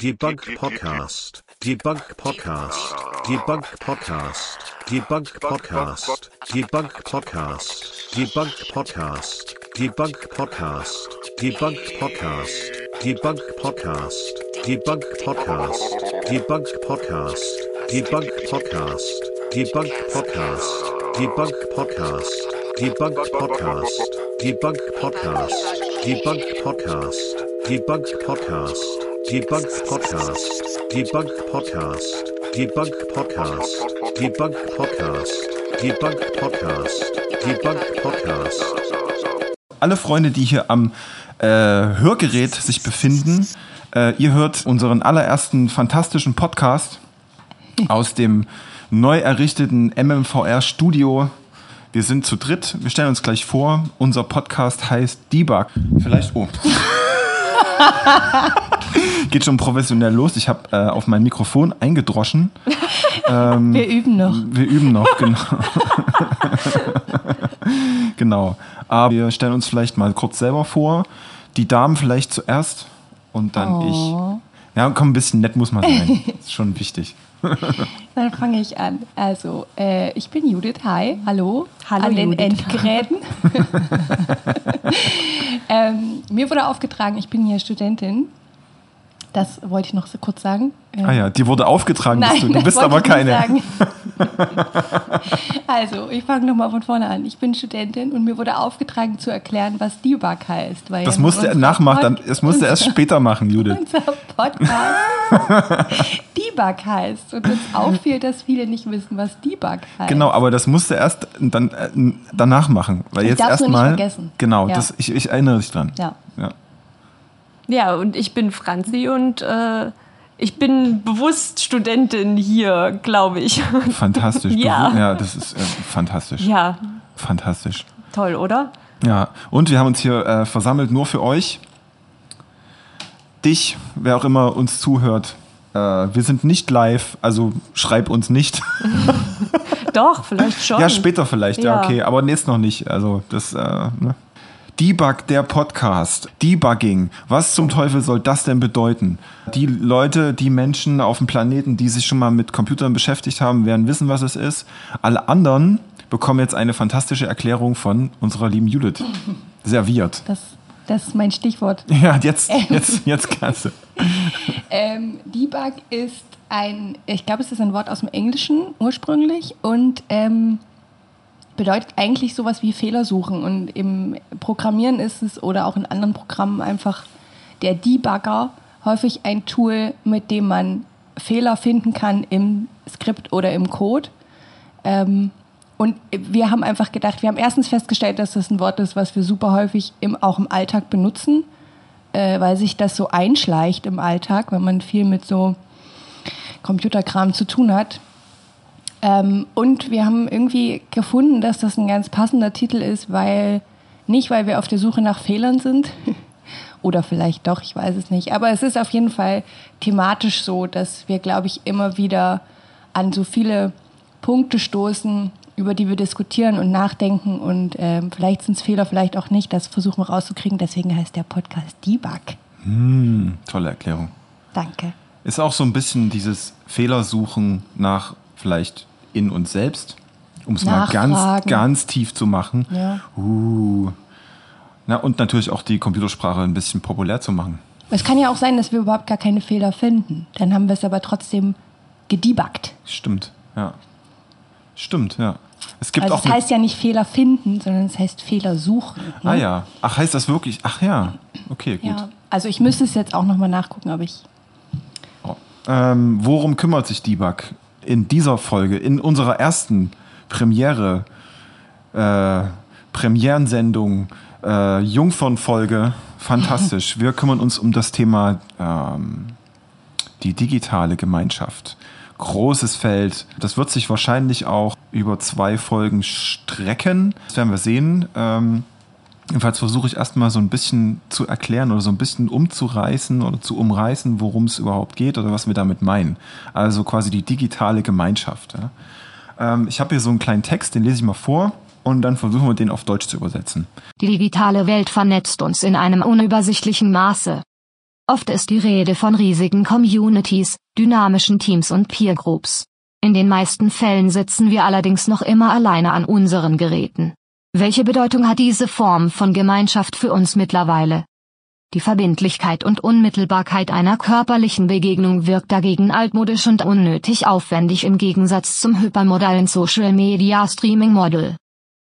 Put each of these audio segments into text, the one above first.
Debug Podcast. Debug Podcast. Debug Podcast. Debug Podcast. Debug Podcast. Debug Podcast. Debug Podcast. Debug Podcast. Debug Podcast. Debug Podcast. Debug Podcast. Debug Podcast. Debug Podcast. Debug Podcast. Debug Podcast. Debug Podcast. Debug Podcast. Debug Podcast. Debug Podcast. Debug Podcast. Debug Podcast. Debug Podcast. Debug Podcast. Debug Podcast. Alle Freunde, die hier am äh, Hörgerät sich befinden, äh, ihr hört unseren allerersten fantastischen Podcast aus dem neu errichteten MMVR Studio. Wir sind zu dritt. Wir stellen uns gleich vor. Unser Podcast heißt Debug. Vielleicht. Oh. Geht schon professionell los. Ich habe äh, auf mein Mikrofon eingedroschen. Ähm, Wir üben noch. Wir üben noch, genau. genau. Aber wir stellen uns vielleicht mal kurz selber vor. Die Damen vielleicht zuerst und dann Oh. ich. Ja, komm, ein bisschen nett muss man sein. ist schon wichtig. Dann fange ich an. Also, äh, ich bin Judith. Hi. Hallo. Hallo, An den. Endgeräten. ähm, mir wurde aufgetragen, ich bin hier Studentin. Das wollte ich noch so kurz sagen. Ähm, Ah ja, die wurde aufgetragen, Nein, bist du. Du bist aber keine. also, ich fange nochmal von vorne an. Ich bin Studentin und mir wurde aufgetragen zu erklären, was Debug heißt. Weil Das musste er nachmachen, Pod- das musste er erst später machen, Judith. unser Podcast Debug heißt und uns auffiel, dass viele nicht wissen, was Debug heißt. Genau, aber das musste er erst dann äh, danach machen, weil Ich jetzt erstmal vergessen. genau, Ja. das, ich, ich erinnere dich dran. Ja. Ja. Ja, und ich bin Franzi und äh, ich bin bewusst Studentin hier, glaube ich. Fantastisch. Ja. ja, das ist äh, fantastisch. ja, Fantastisch. toll, oder? Ja, und wir haben uns hier äh, versammelt nur für euch. Dich, wer auch immer uns zuhört. Äh, wir sind nicht live, also schreib uns nicht. Doch, vielleicht schon. Ja, später vielleicht, ja, Ja. okay, aber jetzt noch nicht. Also das, äh, ne? Debug, der Podcast. Debugging. Was zum Teufel soll das denn bedeuten? Die Leute, die Menschen auf dem Planeten, die sich schon mal mit Computern beschäftigt haben, werden wissen, was es ist. Alle anderen bekommen jetzt eine fantastische Erklärung von unserer lieben Judith. Serviert. Das, das ist mein Stichwort. Ja, jetzt, jetzt, jetzt kannst du. Ähm, Debug ist ein, ich glaube, es ist ein Wort aus dem Englischen ursprünglich und ähm, bedeutet eigentlich sowas wie Fehler suchen. Und im Programmieren ist es oder auch in anderen Programmen einfach der Debugger häufig ein Tool, mit dem man Fehler finden kann im Skript oder im Code. Ähm, und wir haben einfach gedacht, wir haben erstens festgestellt, dass das ein Wort ist, was wir super häufig im, auch im Alltag benutzen, äh, weil sich das so einschleicht im Alltag, wenn man viel mit so Computerkram zu tun hat. Ähm, und wir haben irgendwie gefunden, dass das ein ganz passender Titel ist, weil nicht, weil wir auf der Suche nach Fehlern sind, oder vielleicht doch, ich weiß es nicht, aber es ist auf jeden Fall thematisch so, dass wir, glaube ich, immer wieder an so viele Punkte stoßen, über die wir diskutieren und nachdenken und ähm, vielleicht sind es Fehler, vielleicht auch nicht. Das versuchen wir rauszukriegen. Deswegen heißt der Podcast Debug. Hm, tolle Erklärung. Danke. Ist auch so ein bisschen dieses Fehlersuchen nach vielleicht in uns selbst, um es mal ganz, ganz tief zu machen. Ja. Uh. Na, und natürlich auch die Computersprache ein bisschen populär zu machen. Es kann ja auch sein, dass wir überhaupt gar keine Fehler finden. Dann haben wir es aber trotzdem gedebuggt. Stimmt, ja. Stimmt, ja. Es gibt Also auch eine- heißt ja nicht Fehler finden, sondern es heißt Fehler suchen. ne? Ah ja. Ach, heißt das wirklich? Ach ja. Okay, gut. Ja. Also ich müsste es jetzt auch nochmal nachgucken, aber ich. Oh. Ähm, worum kümmert sich Debug in dieser Folge, in unserer ersten Premiere, äh, Premierensendung, äh, Jungfernfolge? Fantastisch. Wir kümmern uns um das Thema ähm, die digitale Gemeinschaft. Großes Feld. Das wird sich wahrscheinlich auch über zwei Folgen strecken. Das werden wir sehen. Ähm, Jedenfalls versuche ich erstmal so ein bisschen zu erklären oder so ein bisschen umzureißen oder zu umreißen, worum es überhaupt geht oder was wir damit meinen. Also quasi die digitale Gemeinschaft. Ja. Ähm, ich habe hier so einen kleinen Text, den lese ich mal vor und dann versuchen wir den auf Deutsch zu übersetzen. Die digitale Welt vernetzt uns in einem unübersichtlichen Maße. Oft ist die Rede von riesigen Communities, dynamischen Teams und Peer Groups. In den meisten Fällen sitzen wir allerdings noch immer alleine an unseren Geräten. Welche Bedeutung hat diese Form von Gemeinschaft für uns mittlerweile? Die Verbindlichkeit und Unmittelbarkeit einer körperlichen Begegnung wirkt dagegen altmodisch und unnötig aufwendig im Gegensatz zum hypermodalen Social Media Streaming Model.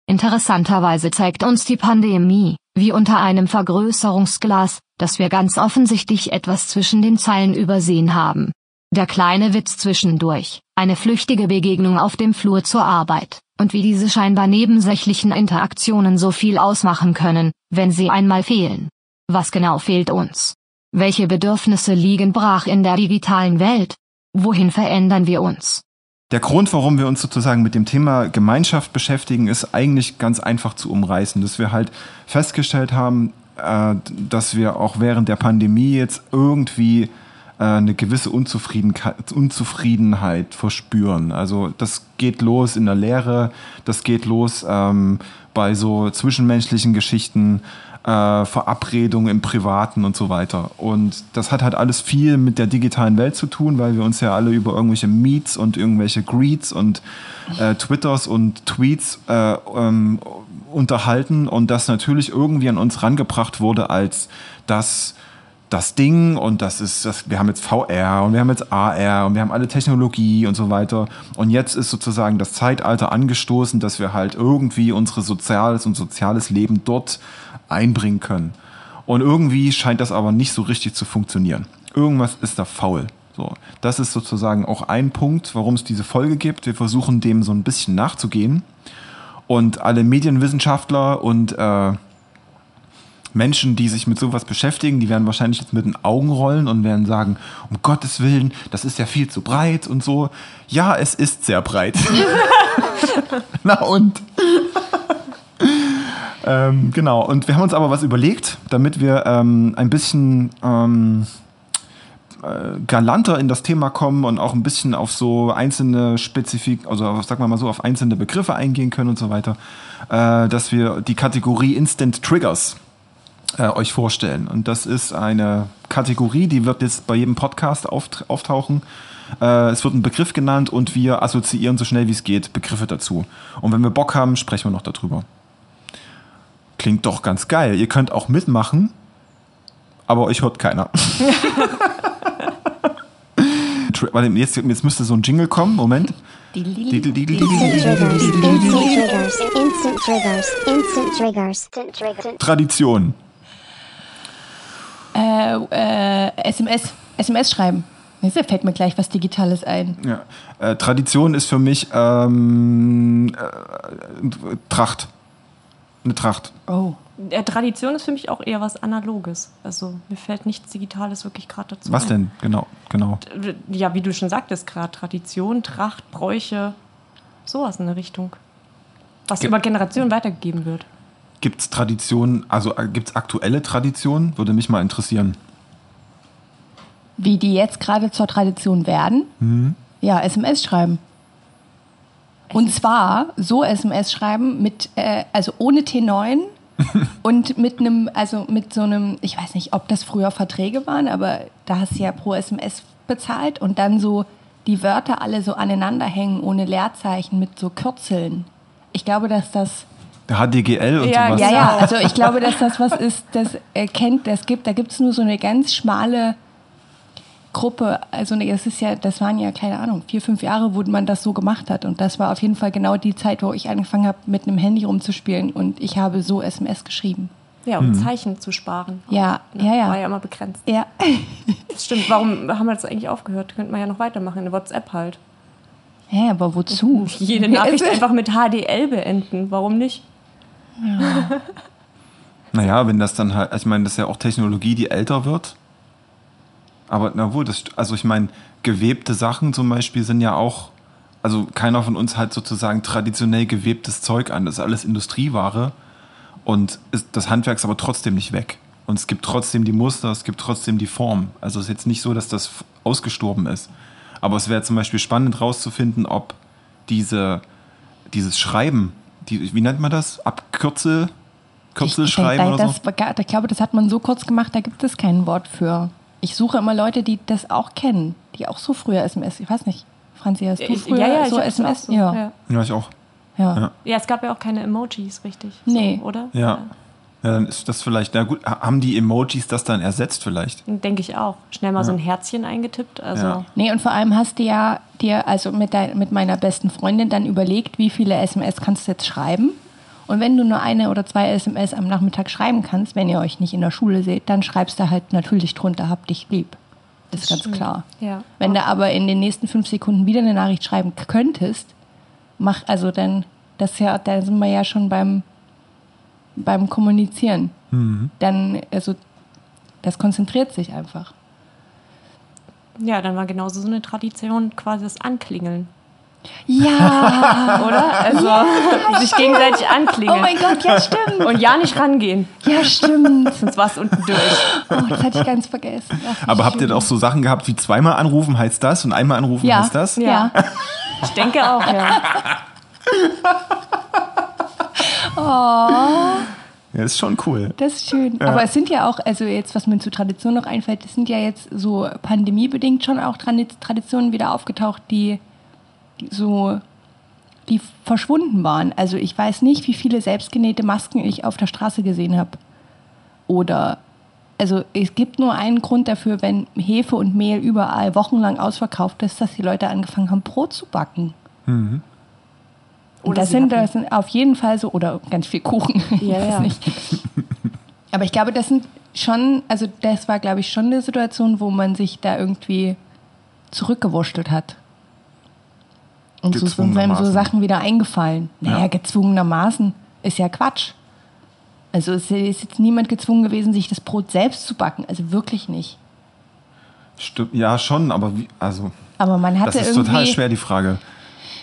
Interessanterweise zeigt uns die Pandemie, wie unter einem Vergrößerungsglas, dass wir ganz offensichtlich etwas zwischen den Zeilen übersehen haben. Der kleine Witz zwischendurch, eine flüchtige Begegnung auf dem Flur zur Arbeit, und wie diese scheinbar nebensächlichen Interaktionen so viel ausmachen können, wenn sie einmal fehlen. Was genau fehlt uns? Welche Bedürfnisse liegen brach in der digitalen Welt? Wohin verändern wir uns? Der Grund, warum wir uns sozusagen mit dem Thema Gemeinschaft beschäftigen, ist eigentlich ganz einfach zu umreißen, dass wir halt festgestellt haben, äh, dass wir auch während der Pandemie jetzt irgendwie eine gewisse Unzufriedenheit, Unzufriedenheit verspüren. Also das geht los in der Lehre, das geht los ähm, bei so zwischenmenschlichen Geschichten, äh, Verabredungen im Privaten und so weiter. Und das hat halt alles viel mit der digitalen Welt zu tun, weil wir uns ja alle über irgendwelche Meets und irgendwelche Greets und äh, Twitters und Tweets äh, ähm, unterhalten und das natürlich irgendwie an uns rangebracht wurde als das das Ding und das ist das wir haben jetzt VR und wir haben jetzt AR und wir haben alle Technologie und so weiter und jetzt ist sozusagen das Zeitalter angestoßen, dass wir halt irgendwie unsere soziales und soziales Leben dort einbringen können. Und irgendwie scheint das aber nicht so richtig zu funktionieren. Irgendwas ist da faul. So, das ist sozusagen auch ein Punkt, warum es diese Folge gibt. Wir versuchen dem so ein bisschen nachzugehen. Und alle Medienwissenschaftler und äh, Menschen, die sich mit sowas beschäftigen, die werden wahrscheinlich jetzt mit den Augen rollen und werden sagen, um Gottes Willen, das ist ja viel zu breit und so. Ja, es ist sehr breit. Na und? ähm, genau, und wir haben uns aber was überlegt, damit wir ähm, ein bisschen ähm, äh, galanter in das Thema kommen und auch ein bisschen auf so einzelne Spezifik, also sagen wir mal so, auf einzelne Begriffe eingehen können und so weiter, äh, dass wir die Kategorie Instant Triggers äh, euch vorstellen. Und das ist eine Kategorie, die wird jetzt bei jedem Podcast auft auftauchen. Äh, es wird ein Begriff genannt und wir assoziieren so schnell wie es geht Begriffe dazu. Und wenn wir Bock haben, sprechen wir noch darüber. Klingt doch ganz geil. Ihr könnt auch mitmachen, aber euch hört keiner. Warte, jetzt, jetzt müsste so ein Jingle kommen. Moment. Instant triggers, instant triggers, instant triggers. Tradition. Äh, äh, SMS. SMS schreiben. Jetzt fällt mir gleich was Digitales ein. Ja. Äh, Tradition ist für mich ähm, äh, Tracht. Eine Tracht. Oh. Ja, Tradition ist für mich auch eher was Analoges. Also mir fällt nichts Digitales wirklich gerade dazu. Was ein. denn? Genau, genau. Ja, wie du schon sagtest gerade, Tradition, Tracht, Bräuche, sowas in der Richtung. Was Ge- über Generationen weitergegeben wird. Gibt es Traditionen, also äh, gibt es aktuelle Traditionen? Würde mich mal interessieren. Wie die jetzt gerade zur Tradition werden? Ja, SMS schreiben. Und zwar so SMS schreiben mit, äh, also ohne T9 und mit einem, also mit so einem, ich weiß nicht, ob das früher Verträge waren, aber da hast du ja pro SMS bezahlt und dann so die Wörter alle so aneinander hängen ohne Leerzeichen mit so Kürzeln. Ich glaube, dass das HDGL und Ja, sowas. ja, ja, also ich glaube, dass das was ist, das äh, kennt, das gibt, da gibt es nur so eine ganz schmale Gruppe. Also das ist ja, das waren ja, keine Ahnung, vier, fünf Jahre, wo man das so gemacht hat. Und das war auf jeden Fall genau die Zeit, wo ich angefangen habe, mit einem Handy rumzuspielen und ich habe so SMS geschrieben. Ja, um Zeichen zu sparen. Ja, Ne? ja, ja. War ja immer begrenzt. Ja. Das stimmt. Warum haben wir das eigentlich aufgehört? Könnte man ja noch weitermachen. In WhatsApp halt. Hä, aber wozu? Jede Nachricht einfach mit HDL beenden. Warum nicht? Naja, wenn das dann halt, ich meine, das ist ja auch Technologie, die älter wird. Aber na wohl, das, also ich meine, gewebte Sachen zum Beispiel sind ja auch, also keiner von uns hat sozusagen traditionell gewebtes Zeug an. Das ist alles Industrieware und ist, das Handwerk ist aber trotzdem nicht weg. Und es gibt trotzdem die Muster, es gibt trotzdem die Form. Also es ist jetzt nicht so, dass das ausgestorben ist. Aber es wäre zum Beispiel spannend rauszufinden, ob diese, dieses Schreiben, die, wie nennt man das? Abkürzel? Kürzelschreiben ich, oder so? das, war gar- ich glaube, das hat man so kurz gemacht, da gibt es kein Wort für. Ich suche immer Leute, die das auch kennen, die auch so früher SMS. Ich weiß nicht, Franzi, hast du Ich- früher ja, ja, so das SMS? so. Ja. Ja. Ja, ich auch. Ja. Ja. ja, es gab ja auch keine Emojis, richtig. Nee. So, oder? Ja. Ja, dann ist das vielleicht, na gut, ha- haben die Emojis das dann ersetzt vielleicht? Denke ich auch. Schnell mal so ein Herzchen eingetippt. Also Ja. Nee, und vor allem hast du ja dir also mit, dein, mit meiner besten Freundin dann überlegt, wie viele SMS kannst du jetzt schreiben. Und wenn du nur eine oder zwei SMS am Nachmittag schreiben kannst, wenn ihr euch nicht in der Schule seht, dann schreibst du halt natürlich drunter, hab dich lieb. Das ist ganz klar. Ja. Wenn du aber in den nächsten fünf Sekunden wieder eine Nachricht schreiben könntest, mach also dann, das ja, da sind wir ja schon beim, beim Kommunizieren. Dann, also, das konzentriert sich einfach. ja, dann war genauso so eine Tradition quasi das Anklingeln, Ja! oder? Also sich gegenseitig anklingeln. Oh mein Gott, ja, stimmt. Und ja nicht rangehen, Ja, stimmt. sonst war es unten durch. Oh, das hatte ich ganz vergessen. Aber habt ihr auch so Sachen gehabt wie zweimal anrufen heißt das und einmal anrufen ja. heißt das? Ja. Ich denke auch, ja. Ja, ist schon cool. Das ist schön. Aber es sind ja auch, also jetzt, was mir zur Tradition noch einfällt, es sind ja jetzt so pandemiebedingt schon auch Tradi- Traditionen wieder aufgetaucht, die, so, die verschwunden waren. Also ich weiß nicht, wie viele selbstgenähte Masken ich auf der Straße gesehen habe. Oder, also es gibt nur einen Grund dafür, wenn Hefe und Mehl überall wochenlang ausverkauft ist, dass die Leute angefangen haben, Brot zu backen. Und Oder das sind, das sind auf jeden Fall so, oder ganz viel Kuchen. ich Ja, weiß ja. nicht. Aber ich glaube, das sind schon, also das war, glaube ich, schon eine Situation, wo man sich da irgendwie zurückgewurschtelt hat. Und so sind einem so. Sachen wieder eingefallen. Naja, Ja. gezwungenermaßen ist ja Quatsch. Also es ist jetzt niemand gezwungen gewesen, sich das Brot selbst zu backen. Also wirklich nicht. Stimmt, ja, schon, aber wie, also, Aber man hatte das ist irgendwie. total schwer, die Frage.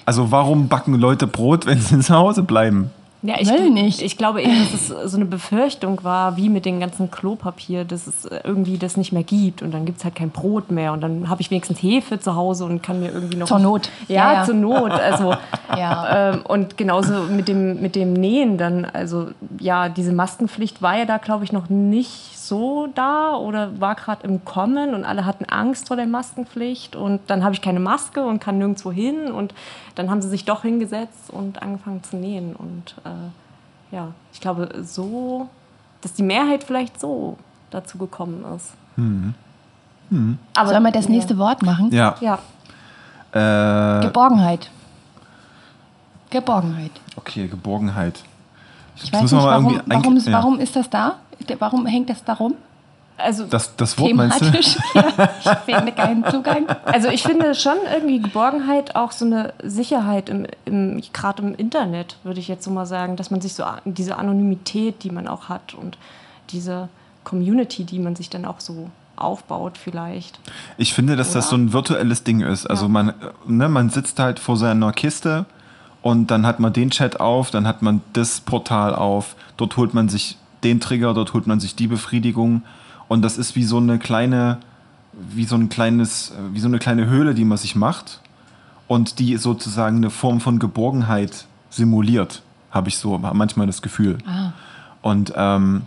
Also, warum backen Leute Brot, wenn sie zu Hause bleiben? Ja, ich, Will nicht. ich glaube eher, dass es so eine Befürchtung war, wie mit dem ganzen Klopapier, dass es irgendwie das nicht mehr gibt und dann gibt es halt kein Brot mehr und dann habe ich wenigstens Hefe zu Hause und kann mir irgendwie noch... Zur Not. Ja, Ja, ja. zur Not. Also, Ja. ähm, und genauso mit dem, mit dem Nähen dann, also ja, diese Maskenpflicht war ja da, glaube ich, noch nicht so da oder war gerade im Kommen und alle hatten Angst vor der Maskenpflicht und dann habe ich keine Maske und kann nirgendwo hin und dann haben sie sich doch hingesetzt und angefangen zu nähen und äh, ja, ich glaube so, dass die Mehrheit vielleicht so dazu gekommen ist. Aber, Sollen wir das nächste Wort machen? Ja. Ja, Äh, Geborgenheit. Geborgenheit. okay, Geborgenheit. Ich Das weiß nicht, warum, warum, ja. warum ist das da? Warum hängt das darum? also Das, das Wort meinst du? Thematisch? ja, ich finde keinen Zugang. Also ich finde schon irgendwie Geborgenheit auch so eine Sicherheit im, im gerade im Internet, würde ich jetzt so mal sagen, dass man sich so diese Anonymität, die man auch hat und diese Community, die man sich dann auch so aufbaut vielleicht. Ich finde, dass das so ein virtuelles Ding ist. Also man, äh, ne, man sitzt halt vor seiner Kiste und dann hat man den Chat auf, dann hat man das Portal auf, dort holt man sich den Trigger, dort holt man sich die Befriedigung und das ist wie so eine kleine, wie so ein kleines, äh, wie so eine kleine Höhle, die man sich macht und die sozusagen eine Form von Geborgenheit simuliert, habe ich so manchmal das Gefühl. Und ähm,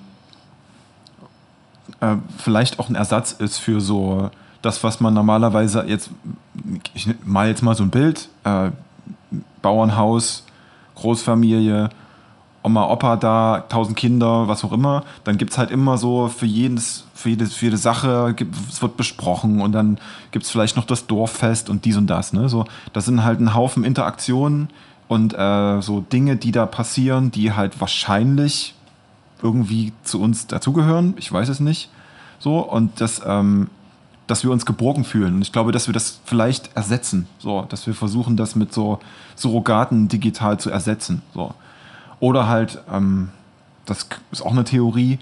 äh, vielleicht auch ein Ersatz ist für so das, was man normalerweise jetzt, ich mal jetzt mal so ein Bild, äh, Bauernhaus, Großfamilie, Oma, Opa da, tausend Kinder, was auch immer, dann gibt's halt immer so für jedes, für jedes, für jede Sache, gibt, es wird besprochen und dann gibt's vielleicht noch das Dorffest und dies und das, ne? So, das sind halt ein Haufen Interaktionen und äh, so Dinge, die da passieren, die halt wahrscheinlich irgendwie zu uns dazugehören. Ich weiß es nicht. So, und das, ähm, dass wir uns geborgen fühlen. Und ich glaube, dass wir das vielleicht ersetzen. So, dass wir versuchen, das mit so Surrogaten digital zu ersetzen. So. Oder halt, ähm, das ist auch eine Theorie,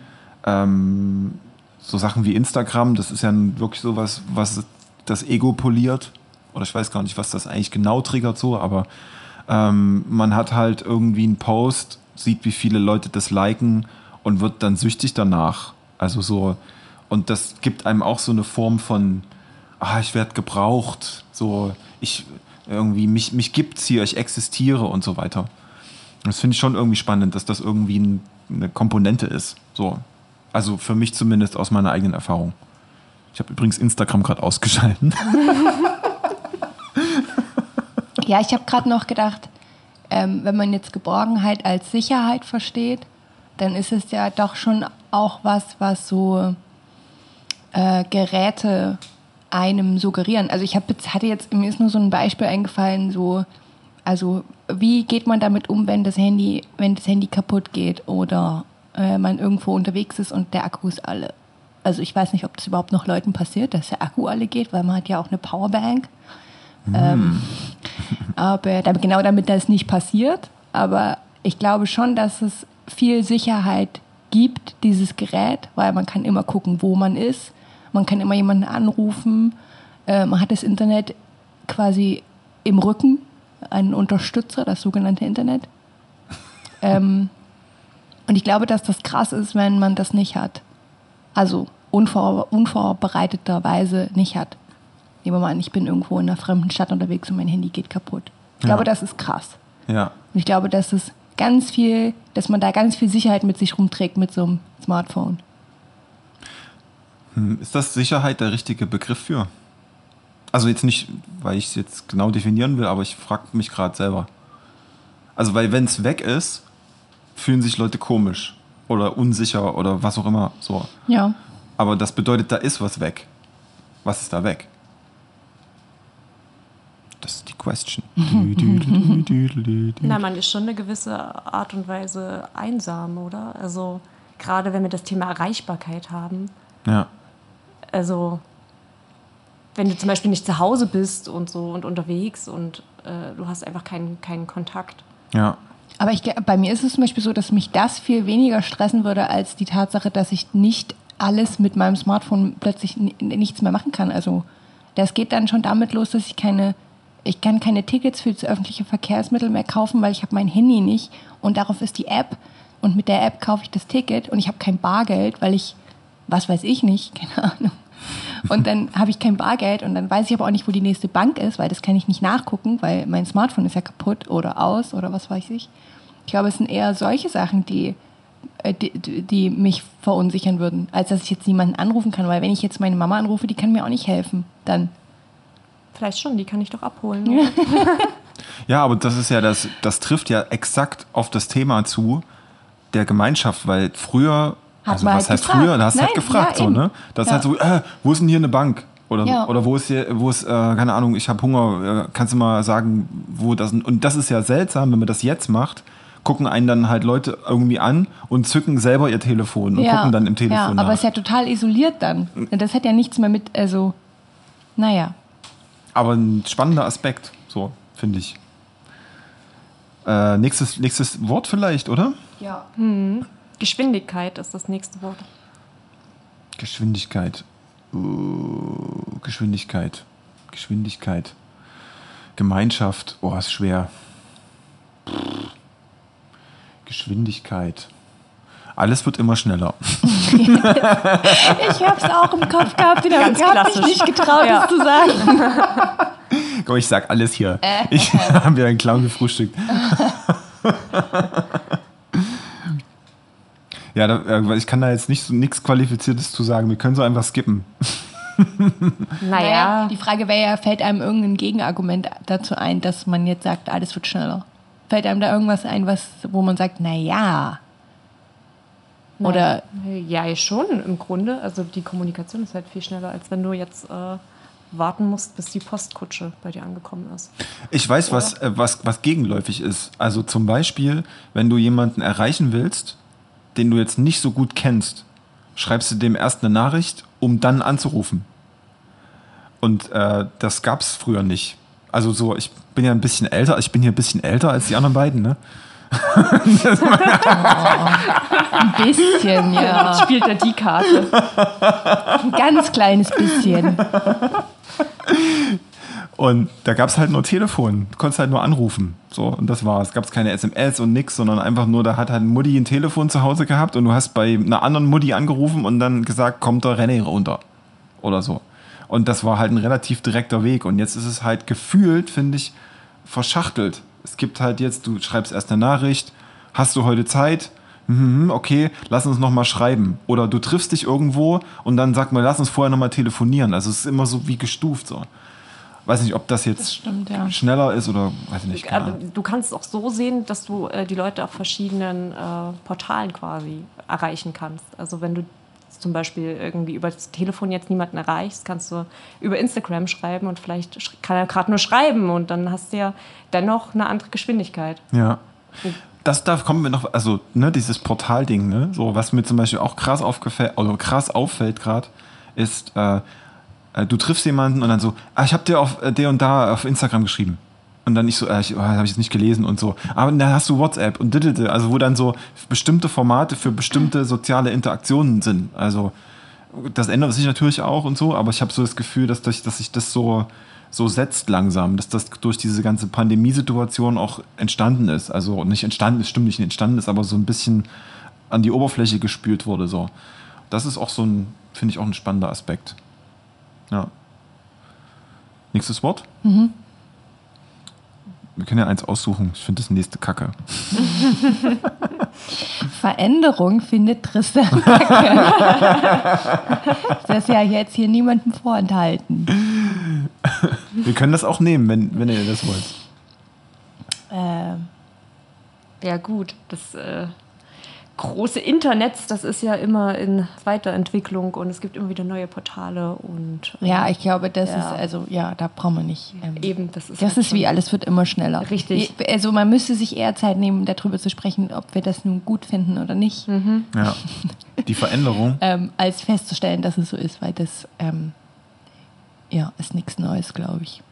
ähm, so Sachen wie Instagram, das ist ja wirklich sowas, was das Ego poliert. Oder ich weiß gar nicht, was das eigentlich genau triggert so, aber ähm, man hat halt irgendwie einen Post, sieht, wie viele Leute das liken und wird dann süchtig danach. Also so, und das gibt einem auch so eine Form von, ah, ich werde gebraucht, so, ich irgendwie, mich, mich gibt's hier, ich existiere und so weiter. Das finde ich schon irgendwie spannend, dass das irgendwie ein, eine Komponente ist. So. Also für mich zumindest aus meiner eigenen Erfahrung. Ich habe übrigens Instagram gerade ausgeschalten. Ja, ich habe gerade noch gedacht, ähm, wenn man jetzt Geborgenheit als Sicherheit versteht, dann ist es ja doch schon auch was, was so äh, Geräte einem suggerieren. Also ich hab, hatte jetzt, mir ist nur so ein Beispiel eingefallen, so, also wie geht man damit um, wenn das Handy, wenn das Handy kaputt geht oder äh, man irgendwo unterwegs ist und der Akku ist alle. Also ich weiß nicht, ob das überhaupt noch Leuten passiert, dass der Akku alle geht, weil man hat ja auch eine Powerbank. Ähm, aber genau damit das nicht passiert. Aber ich glaube schon, dass es viel Sicherheit gibt, dieses Gerät, weil man kann immer gucken, wo man ist. Man kann immer jemanden anrufen. Äh, man hat das Internet quasi im Rücken, einen Unterstützer, das sogenannte Internet. ähm, und ich glaube, dass das krass ist, wenn man das nicht hat. Also unvor, unvorbereiteterweise nicht hat. Nehmen wir mal an, ich bin irgendwo in einer fremden Stadt unterwegs und mein Handy geht kaputt. Ich glaube, das ist krass. Ja. Und ich glaube, dass es ganz viel, dass man da ganz viel Sicherheit mit sich rumträgt mit so einem Smartphone. Hm, Ist das Sicherheit der richtige Begriff für? Also jetzt nicht, weil ich es jetzt genau definieren will, aber ich frage mich gerade selber. Also weil wenn es weg ist, fühlen sich Leute komisch oder unsicher oder was auch immer so. Ja. Aber das bedeutet, da ist was weg. Was ist da weg? Das ist die Question. Na, man ist schon eine gewisse Art und Weise einsam, oder? Also gerade wenn wir das Thema Erreichbarkeit haben. Ja. Also wenn du zum Beispiel nicht zu Hause bist und so und unterwegs und äh, du hast einfach keinen, keinen Kontakt. Ja. Aber ich, bei mir ist es zum Beispiel so, dass mich das viel weniger stressen würde, als die Tatsache, dass ich nicht alles mit meinem Smartphone plötzlich ni- nichts mehr machen kann. Also das geht dann schon damit los, dass ich keine, ich kann keine Tickets für das öffentliche Verkehrsmittel mehr kaufen, weil ich habe mein Handy nicht und darauf ist die App und mit der App kaufe ich das Ticket und ich habe kein Bargeld, weil ich, was weiß ich nicht, keine Ahnung. Und dann habe ich kein Bargeld und dann weiß ich aber auch nicht, wo die nächste Bank ist, weil das kann ich nicht nachgucken, weil mein Smartphone ist ja kaputt oder aus oder was weiß ich. Ich glaube, es sind eher solche Sachen, die, äh, die, die mich verunsichern würden, als dass ich jetzt niemanden anrufen kann, weil wenn ich jetzt meine Mama anrufe, die kann mir auch nicht helfen. Dann. Vielleicht schon, die kann ich doch abholen. oder? Ja, aber das ist ja das, das trifft ja exakt auf das Thema zu der Gemeinschaft, weil früher, Hat also man was halt heißt gefragt. früher, da hast du halt gefragt, ja, so, ne? Das ist Ja. halt so, äh, wo ist denn hier eine Bank? Oder, Ja. oder wo ist hier, wo ist, äh, keine Ahnung, ich habe Hunger, äh, kannst du mal sagen, wo das und das ist ja seltsam, wenn man das jetzt macht, gucken einen dann halt Leute irgendwie an und zücken selber ihr Telefon und gucken dann im Telefon Ja, nach. aber es ist ja total isoliert dann. Das hat ja nichts mehr mit, also, naja. Aber ein spannender Aspekt, so, finde ich. Äh, nächstes, nächstes Wort vielleicht, oder? Ja. Geschwindigkeit ist das nächste Wort. Geschwindigkeit. Uh, Geschwindigkeit. Geschwindigkeit. Gemeinschaft. Oh, ist schwer. Geschwindigkeit. Alles wird immer schneller. Ich hab's auch im Kopf gehabt, den habe ich hab mich nicht getraut, Ja. das zu sagen. Komm, ich sag alles hier. Ich habe ja einen Clown gefrühstückt. ja, da, äh, ich kann da jetzt nicht so nichts Qualifiziertes zu sagen. Wir können so einfach skippen. Naja, die Frage wäre ja, fällt einem irgendein Gegenargument dazu ein, dass man jetzt sagt, alles wird schneller? Fällt einem da irgendwas ein, was, wo man sagt, na ja. Oder ja, schon im Grunde. Also die Kommunikation ist halt viel schneller, als wenn du jetzt äh, warten musst, bis die Postkutsche bei dir angekommen ist. Ich weiß, was, äh, was, was gegenläufig ist. Also zum Beispiel, wenn du jemanden erreichen willst, den du jetzt nicht so gut kennst, schreibst du dem erst eine Nachricht, um dann anzurufen. Und äh, das gab es früher nicht. Also so, ich bin ja ein bisschen älter, ich bin hier ein bisschen älter als die anderen beiden, ne? ein bisschen, ja. Spielt er die Karte? Ein ganz kleines bisschen. Und da gab es halt nur Telefon. Du konntest halt nur anrufen. So, und das war's. Es gab keine SMS und nix, sondern einfach nur, da hat halt Mutti ein Telefon zu Hause gehabt und du hast bei einer anderen Mutti angerufen und dann gesagt, kommt der René runter. Oder so. Und das war halt ein relativ direkter Weg. Und jetzt ist es halt gefühlt, finde ich, verschachtelt. Es gibt halt jetzt, du schreibst erst eine Nachricht, hast du heute Zeit? hm, okay, lass uns noch mal schreiben. Oder du triffst dich irgendwo und dann sagt man, lass uns vorher noch mal telefonieren. Also es ist immer so wie gestuft so. Weiß nicht, ob das jetzt Das stimmt, ja. schneller ist oder weiß ich nicht. Aber Ahnung. du kannst es auch so sehen, dass du äh, die Leute auf verschiedenen äh, Portalen quasi erreichen kannst. Also wenn du zum Beispiel irgendwie über das Telefon jetzt niemanden erreichst, kannst du über Instagram schreiben und vielleicht kann er gerade nur schreiben und dann hast du ja dennoch eine andere Geschwindigkeit. Ja. Das, da kommen wir noch, also, ne, dieses Portalding, ne, so, was mir zum Beispiel auch krass aufgefällt, also krass auffällt gerade, ist, äh, äh, du triffst jemanden und dann so, ah, ich habe dir auf äh, der und da auf Instagram geschrieben. Und dann ich so, äh, ich, oh, habe ich jetzt nicht gelesen und so. Aber dann hast du WhatsApp und diddelde, also wo dann so bestimmte Formate für bestimmte soziale Interaktionen sind. Also das ändert sich natürlich auch und so, aber ich habe so das Gefühl, dass, durch, dass sich das so, so setzt langsam, dass das durch diese ganze Pandemiesituation auch entstanden ist. Also nicht entstanden ist, stimmt nicht entstanden ist, aber so ein bisschen an die Oberfläche gespült wurde. So. Das ist auch so ein, finde ich, auch ein spannender Aspekt. Ja. Nächstes Wort? Wir können ja eins aussuchen. Ich finde das nächste Kacke. Veränderung findet Tristan. das ist ja jetzt hier niemandem vorenthalten. Wir können das auch nehmen, wenn, wenn ihr das wollt. Ähm, Ja gut, das äh, große Internet, das ist ja immer in Weiterentwicklung und es gibt immer wieder neue Portale und äh, ja, ich glaube, das Ja. ist, also, ja, da brauchen wir nicht. Ähm, eben, das ist Das halt ist wie alles wird immer schneller. Richtig. Also man müsste sich eher Zeit nehmen, darüber zu sprechen, ob wir das nun gut finden oder nicht, Ja. Die Veränderung. ähm, als festzustellen, dass es so ist, weil das ähm, ja ist nichts Neues, glaube ich.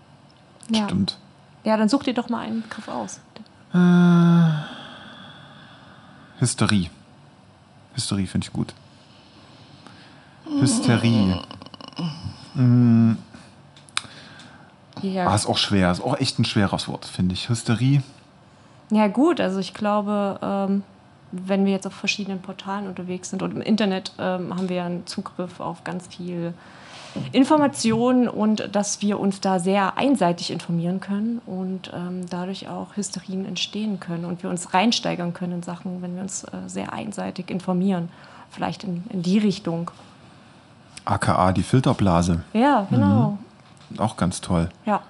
ja. Stimmt. Ja, dann such dir doch mal einen Begriff aus. Hysterie. Hysterie finde ich gut. Hysterie. Ja. Ah, ist auch schwer. Ist auch echt ein schweres Wort, finde ich. Hysterie. Ja, gut, also ich glaube, ähm, wenn wir jetzt auf verschiedenen Portalen unterwegs sind und im Internet ähm, haben wir ja einen Zugriff auf ganz viel Informationen und dass wir uns da sehr einseitig informieren können und ähm, dadurch auch Hysterien entstehen können und wir uns reinsteigern können in Sachen, wenn wir uns äh, sehr einseitig informieren. Vielleicht in, in die Richtung. AKA die Filterblase. Ja, genau. Auch ganz toll. Ja.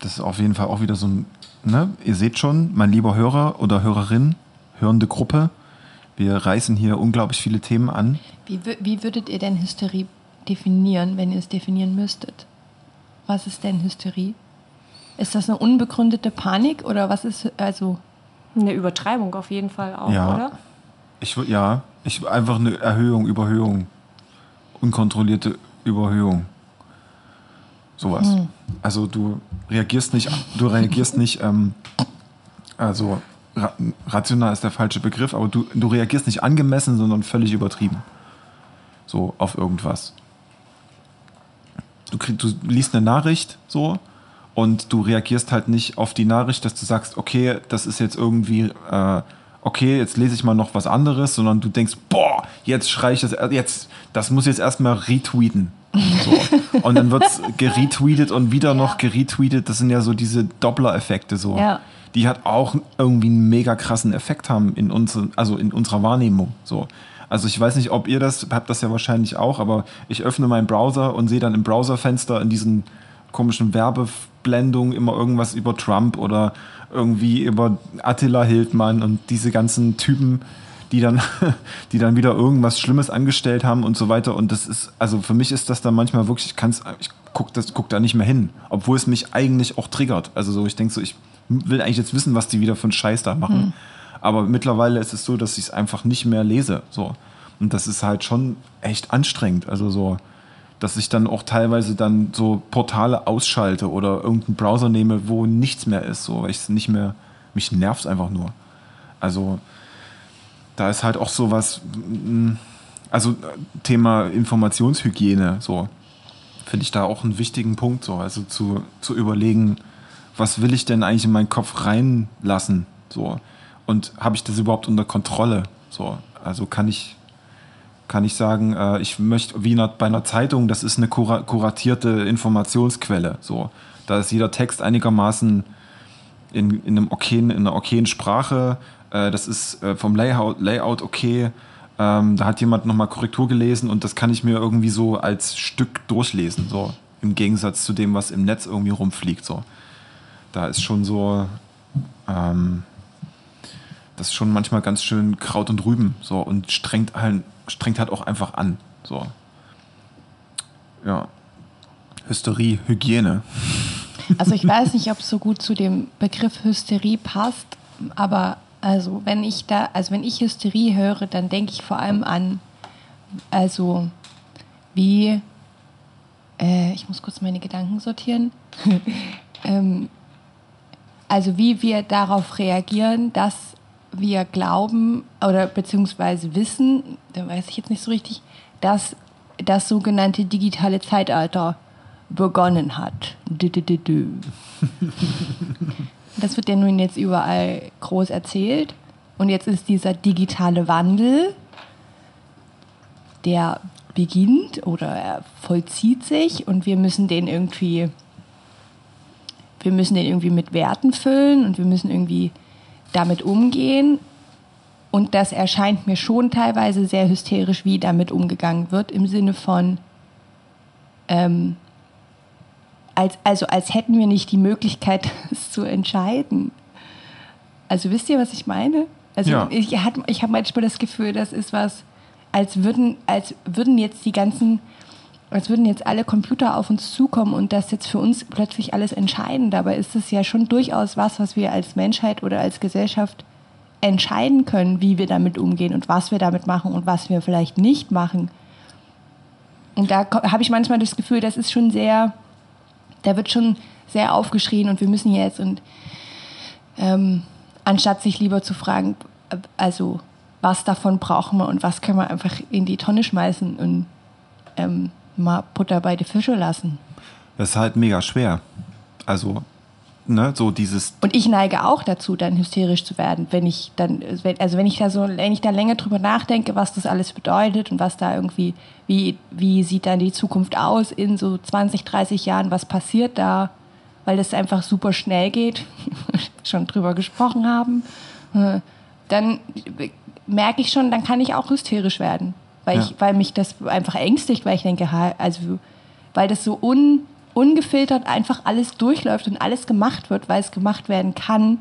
Das ist auf jeden Fall auch wieder so ein, ne? Ihr seht schon, mein lieber Hörer oder Hörerin, hörende Gruppe, wir reißen hier unglaublich viele Themen an. Wie, wie würdet ihr denn Hysterie definieren, wenn ihr es definieren müsstet? Was ist denn Hysterie? Ist das eine unbegründete Panik oder was ist also Eine Übertreibung auf jeden Fall auch, Ja. oder? Ich würde, ja, ich einfach eine Erhöhung, Überhöhung. Unkontrollierte Überhöhung. Sowas. Also du reagierst nicht, du reagierst nicht, ähm, also ra rational ist der falsche Begriff, aber du, du reagierst nicht angemessen, sondern völlig übertrieben. So auf irgendwas. Du, krieg, du liest eine Nachricht so und du reagierst halt nicht auf die Nachricht, dass du sagst, okay, das ist jetzt irgendwie, äh, okay, jetzt lese ich mal noch was anderes, sondern du denkst, boah, jetzt schrei ich das, äh, jetzt, das muss jetzt erstmal retweeten. So. Und dann wird's geretweetet und wieder noch geretweetet. Das sind ja so diese Doppler-Effekte so. Ja. Die hat auch irgendwie einen mega krassen Effekt haben in unsere, also in unserer Wahrnehmung. So. Also ich weiß nicht, ob ihr das, habt das ja wahrscheinlich auch, aber ich öffne meinen Browser und sehe dann im Browserfenster in diesen komischen Werbeblendungen immer irgendwas über Trump oder irgendwie über Attila Hildmann und diese ganzen Typen, die dann, die dann wieder irgendwas Schlimmes angestellt haben und so weiter. Und das ist, also für mich ist das dann manchmal wirklich, ich kann's, ich guck, das, guck da nicht mehr hin, obwohl es mich eigentlich auch triggert. Also so, ich denke so, ich will eigentlich jetzt wissen, was die wieder für einen Scheiß da machen. Aber mittlerweile ist es so, dass ich es einfach nicht mehr lese. So. Und das ist halt schon echt anstrengend. Also so, dass ich dann auch teilweise dann so Portale ausschalte oder irgendeinen Browser nehme, wo nichts mehr ist, so, weil ich es nicht mehr, mich nervt einfach nur. Also da ist halt auch sowas, mm, also äh, Thema Informationshygiene, so, finde ich da auch einen wichtigen Punkt, so, also zu, zu überlegen, was will ich denn eigentlich in meinen Kopf reinlassen, so, und habe ich das überhaupt unter Kontrolle, so, also kann ich, kann ich sagen, äh, ich möchte, wie bei einer Zeitung, das ist eine kura kuratierte Informationsquelle, so, da ist jeder Text einigermaßen in, in, einem okayen, in einer okayen Sprache äh, das ist äh, vom Layout, Layout okay. Ähm, da hat jemand nochmal Korrektur gelesen und das kann ich mir irgendwie so als Stück durchlesen, so im Gegensatz zu dem, was im Netz irgendwie rumfliegt. So. Da ist schon so, ähm, das ist schon manchmal ganz schön Kraut und Rüben so und strengt halt, strengt halt auch einfach an. So. Ja. Hysterie, Hygiene. Also ich weiß nicht, ob es so gut zu dem Begriff Hysterie passt, aber also wenn ich da, also wenn ich Hysterie höre, dann denke ich vor allem an, also wie, äh, ich muss kurz meine Gedanken sortieren, ähm, also wie wir darauf reagieren, dass wir glauben oder beziehungsweise wissen, da weiß ich jetzt nicht so richtig, dass das sogenannte digitale Zeitalter begonnen hat. Das wird ja nun jetzt überall groß erzählt. Und jetzt ist dieser digitale Wandel, der beginnt oder er vollzieht sich und wir müssen den irgendwie, wir müssen den irgendwie mit Werten füllen und wir müssen irgendwie damit umgehen. Und das erscheint mir schon teilweise sehr hysterisch, wie damit umgegangen wird, im Sinne von, ähm, als, also als hätten wir nicht die Möglichkeit, es zu entscheiden. Also wisst ihr, was ich meine? Also Ja. ich, ich habe manchmal das Gefühl, das ist was, als würden, als würden jetzt die ganzen, als würden jetzt alle Computer auf uns zukommen und das jetzt für uns plötzlich alles entscheiden. Dabei ist es ja schon durchaus was, was wir als Menschheit oder als Gesellschaft entscheiden können, wie wir damit umgehen und was wir damit machen und was wir vielleicht nicht machen. Und da habe ich manchmal das Gefühl, das ist schon sehr, da wird schon sehr aufgeschrien und wir müssen jetzt und ähm, anstatt sich lieber zu fragen, äh, also was davon brauchen wir und was können wir einfach in die Tonne schmeißen und ähm, mal Butter bei die Fische lassen. Das ist halt mega schwer. Also, ne, so dieses, Und ich neige auch dazu, dann hysterisch zu werden, wenn ich dann, also wenn ich da so, wenn ich da länger drüber nachdenke, was das alles bedeutet und was da irgendwie, wie, wie sieht dann die Zukunft aus in so 20, 30 Jahren, was passiert da, weil das einfach super schnell geht, schon drüber gesprochen haben, äh, dann merke ich schon, dann kann ich auch hysterisch werden, weil, Ja. ich, weil mich das einfach ängstigt, weil ich denke, also, weil das so un, ungefiltert einfach alles durchläuft und alles gemacht wird, weil es gemacht werden kann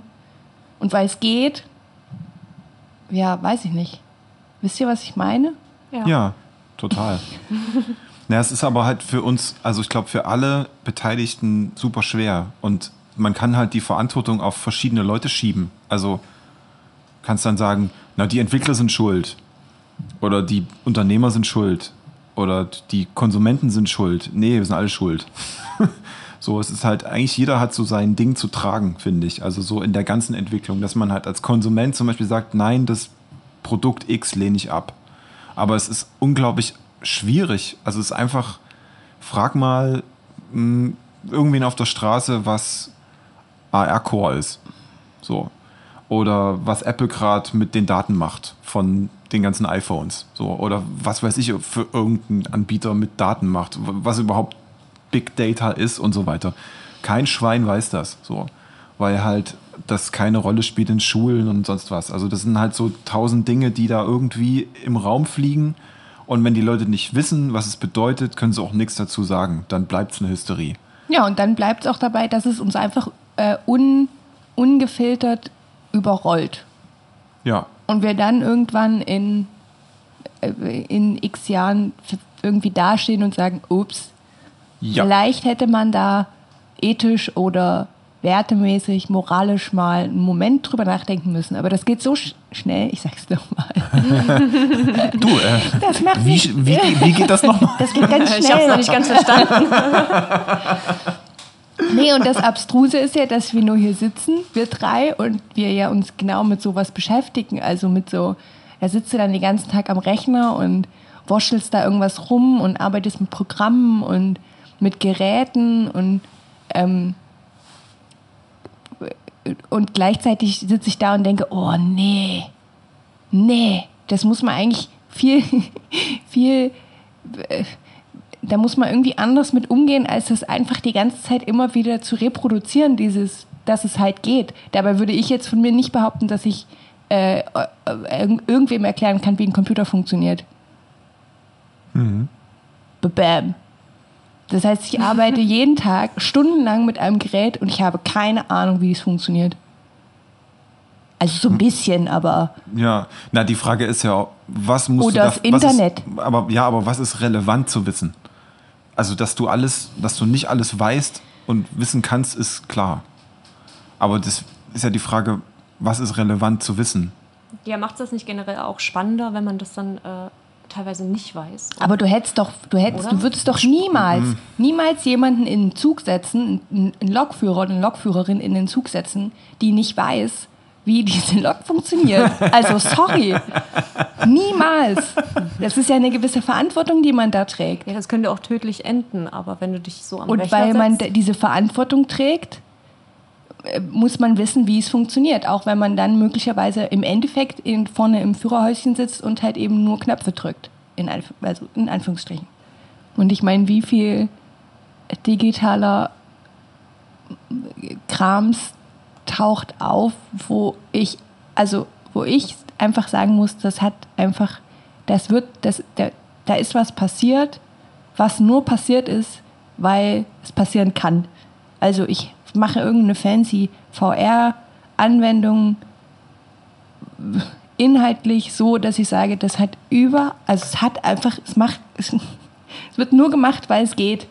und weil es geht. Ja, weiß ich nicht. Wisst ihr, was ich meine? Ja, total. ja, es ist aber halt für uns, also ich glaube für alle Beteiligten super schwer. Und man kann halt die Verantwortung auf verschiedene Leute schieben. Also kannst dann sagen, na, die Entwickler sind schuld. Oder die Unternehmer sind schuld. Oder die Konsumenten sind schuld. Nee, wir sind alle schuld. so, es ist halt, eigentlich jeder hat so sein Ding zu tragen, finde ich. Also so in der ganzen Entwicklung, dass man halt als Konsument zum Beispiel sagt, nein, das Produkt X lehne ich ab. Aber es ist unglaublich schwierig. Also es ist einfach, frag mal mh, irgendwen auf der Straße, was AR-Core ist. So. Oder was Apple gerade mit den Daten macht von den ganzen iPhones. So. Oder was weiß ich, für irgendeinen Anbieter mit Daten macht. Was überhaupt Big Data ist und so weiter. Kein Schwein weiß das. So. Weil halt das keine Rolle spielt in Schulen und sonst was. Also das sind halt so tausend Dinge, die da irgendwie im Raum fliegen. Und wenn die Leute nicht wissen, was es bedeutet, können sie auch nichts dazu sagen. Dann bleibt es eine Hysterie. Ja, und dann bleibt es auch dabei, dass es uns einfach äh, un, ungefiltert überrollt. Ja, Und wir dann irgendwann in, äh, in x Jahren irgendwie dastehen und sagen, ups, ja. vielleicht hätte man da ethisch oder wertemäßig, moralisch mal einen Moment drüber nachdenken müssen. Aber das geht so sch schnell, ich sag's nochmal. Du, äh, Das macht wie, mich, wie, wie geht das nochmal? das geht ganz Ich habe es noch schnell. nicht ganz verstanden. Nee, und das Abstruse ist ja, dass wir nur hier sitzen, wir drei, und wir ja uns genau mit sowas beschäftigen. Also mit so, da sitzt du dann den ganzen Tag am Rechner und wurschtelst da irgendwas rum und arbeitest mit Programmen und mit Geräten und ähm, und gleichzeitig sitze ich da und denke, oh nee, nee, das muss man eigentlich viel, viel, äh, da muss man irgendwie anders mit umgehen, als das einfach die ganze Zeit immer wieder zu reproduzieren, dieses, dass es halt geht. Dabei würde ich jetzt von mir nicht behaupten, dass ich äh, äh, irg- irgendwem erklären kann, wie ein Computer funktioniert. Bam. Das heißt, ich arbeite jeden Tag stundenlang mit einem Gerät und ich habe keine Ahnung, wie es funktioniert. Also so ein bisschen, aber Ja, na die Frage ist ja, was musst Oder du das Internet. Ist, aber ja, aber was ist relevant zu wissen? Also, dass du alles, dass du nicht alles weißt und wissen kannst, ist klar. Aber das ist ja die Frage, was ist relevant zu wissen? Ja, macht das nicht generell auch spannender, wenn man das dann äh, teilweise nicht weiß? Aber du hättest doch, du hättest, Oder? du würdest doch niemals, Mhm. niemals jemanden in den Zug setzen, einen einen Lokführer oder eine Lokführerin in den Zug setzen, die nicht weiß, wie diese Lok funktioniert. Also sorry, niemals. Das ist ja eine gewisse Verantwortung, die man da trägt. Ja, das könnte auch tödlich enden, aber wenn du dich so am Und Rechner weil man diese Verantwortung trägt, äh, muss man wissen, wie es funktioniert. Auch wenn man dann möglicherweise im Endeffekt in, vorne im Führerhäuschen sitzt und halt eben nur Knöpfe drückt. In, Anf also in Anführungsstrichen. Und ich meine, wie viel digitaler Krams taucht auf, wo ich, also wo ich einfach sagen muss, das hat einfach, das wird, das, da, da ist was passiert, was nur passiert ist, weil es passieren kann. Also ich mache irgendeine fancy VR-Anwendung inhaltlich so, dass ich sage, das hat über, also es hat einfach, es macht, es, es wird nur gemacht, weil es geht.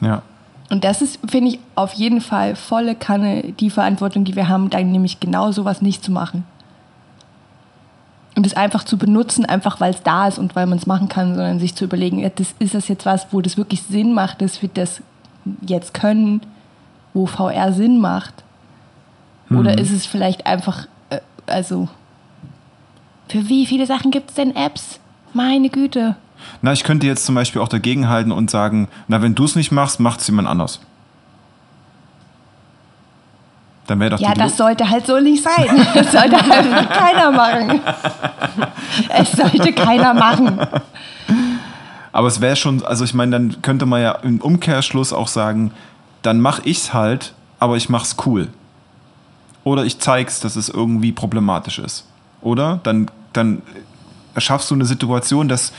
Ja. Und das ist, finde ich, auf jeden Fall volle Kanne die Verantwortung, die wir haben, dann nämlich genau sowas nicht zu machen. Und es einfach zu benutzen, einfach weil es da ist und weil man es machen kann, sondern sich zu überlegen, ja, das, ist das jetzt was, wo das wirklich Sinn macht, dass wir das jetzt können, wo VR Sinn macht? Oder ist es vielleicht einfach, äh, also, für wie viele Sachen gibt es denn Apps? Meine Güte. Na, ich könnte jetzt zum Beispiel auch dagegenhalten und sagen, na, wenn du es nicht machst, macht es jemand anders. Dann wäre doch Ja, das Lo- sollte halt so nicht sein. Das sollte halt keiner machen. Es sollte keiner machen. Aber es wäre schon, also ich meine, dann könnte man ja im Umkehrschluss auch sagen, dann mach ich's halt, aber ich mach's cool. Oder ich zeig's, dass es irgendwie problematisch ist. Oder? Dann, dann erschaffst du eine Situation, dass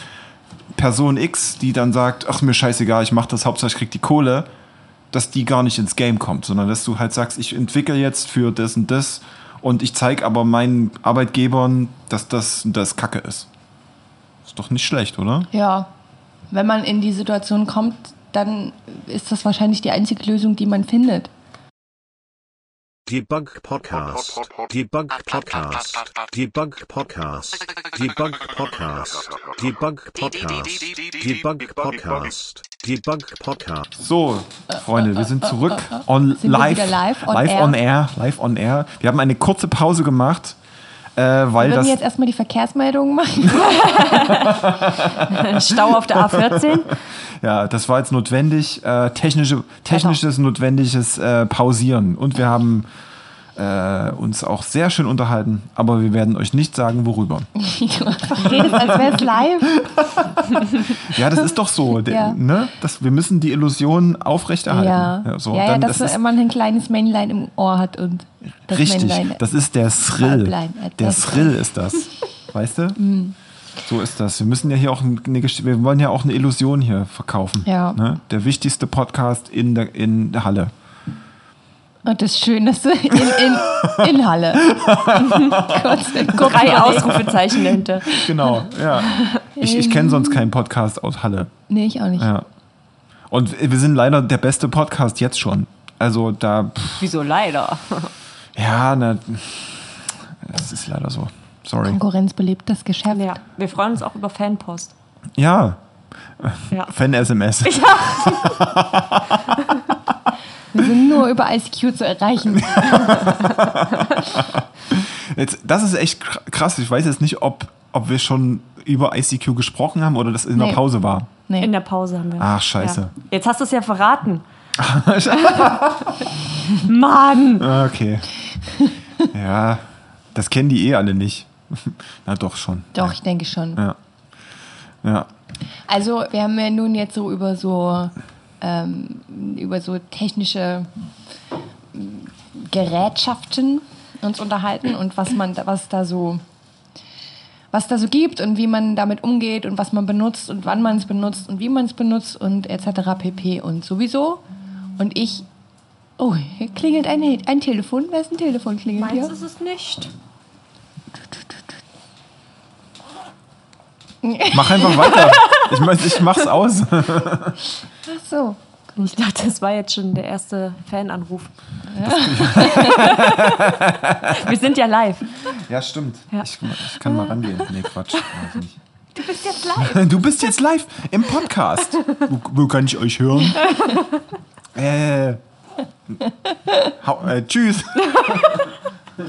Person X, die dann sagt, ach mir scheißegal, ich mach das, Hauptsache ich krieg die Kohle, dass die gar nicht ins Game kommt, sondern dass du halt sagst, ich entwickle jetzt für das und das und ich zeig aber meinen Arbeitgebern, dass das und das Kacke ist. Ist doch nicht schlecht, oder? Ja, wenn man in die Situation kommt, dann ist das wahrscheinlich die einzige Lösung, die man findet. Debug Podcast. Debug Podcast. Debug Podcast. Debug Podcast. Debug Podcast. Debug Podcast. Debug Podcast. So, Freunde, wir sind zurück on Sind live, live on live air? on air, live on air. Wir haben eine kurze Pause gemacht, äh, weil Wir würden jetzt erstmal die Verkehrsmeldungen machen. Stau auf der A14. ja, das war jetzt notwendig, äh, technische, technisches notwendiges äh, Pausieren und wir haben äh, uns auch sehr schön unterhalten, aber wir werden euch nicht sagen, worüber. redest, als wäre es live. Ja, das ist doch so, der, Ja. ne? Das, wir müssen die Illusion aufrechterhalten. Ja, so, ja, ja dann, dass das man ein kleines Männlein im Ohr hat und das Richtig, Männlein. das ist der Thrill. Äh, Der Thrill ist das. Weißt du? Mm. So ist das. Wir müssen ja hier auch eine wir wollen ja auch eine Illusion hier verkaufen. Ja. Ne? Der wichtigste Podcast in der, in der Halle. Und das ist schön, dass du in, in, in Halle. kurz, Drei. Ausrufezeichen dahinter. Genau, ja. Ich, ich kenne sonst keinen Podcast aus Halle. Nee, ich auch nicht. Ja. Und wir sind leider der beste Podcast jetzt schon. Also da, pff, Wieso leider? ja, na, das ist leider so. Sorry. Konkurrenz belebt das Geschäft. Ja, wir freuen uns auch über Fanpost. Ja, Ja. Fan-SMS. Wir sind nur über ICQ zu erreichen. Jetzt, das ist echt kr- krass. Ich weiß jetzt nicht, ob, ob wir schon über ICQ gesprochen haben oder das in der Nee. Pause war. Nee. In der Pause haben wir. Ach, scheiße. Ja. Jetzt hast du es ja verraten. Mann! Ah, Okay. ja, das kennen die eh alle nicht. Na doch schon. Doch, ich denke schon. Ja. Ja. Also wir haben ja nun jetzt so über so ähm, über so technische ähm, Gerätschaften uns unterhalten und was man, da- was da so, was da so gibt und wie man damit umgeht und was man benutzt und wann man es benutzt und wie man es benutzt und etc. pp. und sowieso. Und ich, oh, hier klingelt ein, ein Telefon. Wer ist ein Telefon klingelt hier? Meins ist es nicht. Mach einfach weiter. Ich, mein, ich mach's aus. Ach so. Ich dachte, das war jetzt schon der erste Fananruf. Wir sind ja live. Ja, stimmt. Ja. Ich, ich kann mal rangehen. Nee, Quatsch. Du bist jetzt live. Du bist jetzt live im Podcast. Wo, wo kann ich euch hören? Äh. Hau, äh tschüss.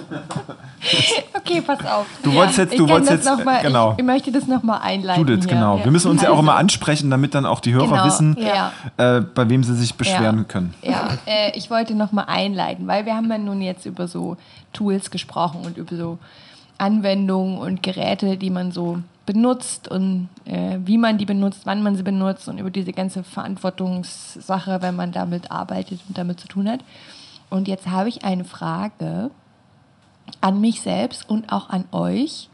Okay, pass auf. Du wolltest jetzt- ich du wolltest jetzt, mal, genau. Ich, ich möchte das nochmal einleiten. Judith, hier. genau. Wir müssen uns ja auch Also, immer ansprechen, damit dann auch die Hörer Genau, wissen, ja. äh, bei wem sie sich beschweren Ja. können. Ja, äh, ich wollte nochmal einleiten, weil wir haben ja nun jetzt über so Tools gesprochen und über so Anwendungen und Geräte, die man so benutzt und äh, wie man die benutzt, wann man sie benutzt und über diese ganze Verantwortungssache, wenn man damit arbeitet und damit zu tun hat. Und jetzt habe ich eine Frage an mich selbst und auch an euch.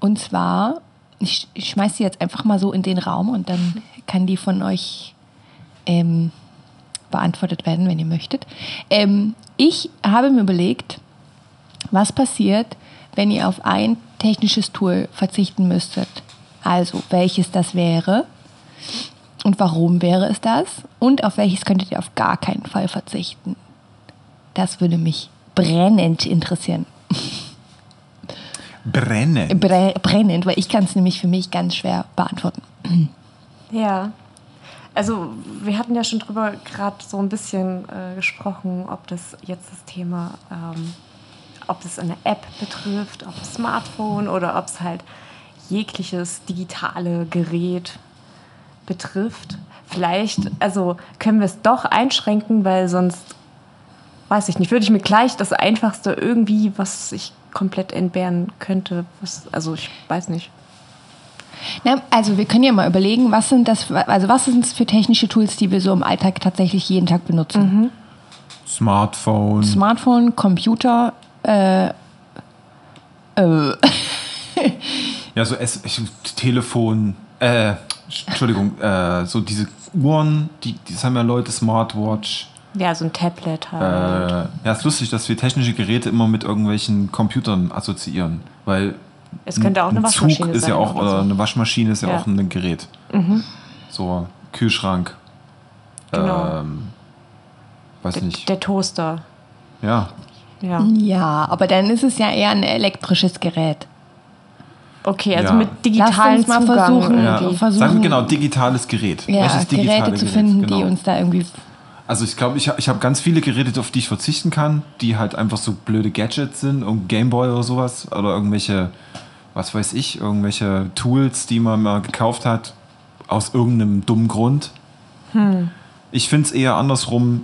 Und zwar, ich, ich schmeiße sie jetzt einfach mal so in den Raum und dann kann die von euch ähm, beantwortet werden, wenn ihr möchtet. Ähm, ich habe mir überlegt, was passiert, wenn ihr auf ein technisches Tool verzichten müsstet. Also, welches das wäre und warum wäre es das und auf welches könntet ihr auf gar keinen Fall verzichten. Das würde mich brennend interessieren. Brenne. Bre brennend, weil ich kann es nämlich für mich ganz schwer beantworten. Ja. Also wir hatten ja schon drüber gerade so ein bisschen äh, gesprochen, ob das jetzt das Thema, ähm, ob es eine App betrifft, ob es Smartphone oder ob es halt jegliches digitale Gerät betrifft. Vielleicht, also können wir es doch einschränken, weil sonst, weiß ich nicht, würde ich mir gleich das Einfachste irgendwie, was ich komplett entbehren könnte, was, also ich weiß nicht. Na, also wir können ja mal überlegen, was sind das, für- also was sind es für technische Tools, die wir so im Alltag tatsächlich jeden Tag benutzen? Smartphone. Smartphone, Computer, äh, äh, Ja, so es, ich, Telefon, äh, Entschuldigung, äh, so diese Uhren, die, das haben ja Leute, Smartwatch. Ja, so ein Tablet Äh, halt. ja, ist lustig, dass wir technische Geräte immer mit irgendwelchen Computern assoziieren, weil es könnte auch eine ein Waschmaschine Zug ist sein. ja auch, oder so. eine Waschmaschine ist ja, Ja. auch ein Gerät. So, Kühlschrank. Genau. Ähm, weiß der, nicht. der Toaster. ja. Ja. ja, aber dann ist es ja eher ein elektrisches Gerät. Okay, also Ja. mit digitalen Lasst uns mal Zugang versuchen, ja. versuchen- Sagen wir genau, digitales Gerät. Ja, Welches digitale Geräte zu Gerät? finden, Genau. die uns da irgendwie. Also ich glaube, ich, ich habe ganz viele Geräte, auf die ich verzichten kann, die halt einfach so blöde Gadgets sind, irgendein Gameboy oder sowas oder irgendwelche, was weiß ich, irgendwelche Tools, die man mal gekauft hat, aus irgendeinem dummen Grund. Ich finde es eher andersrum.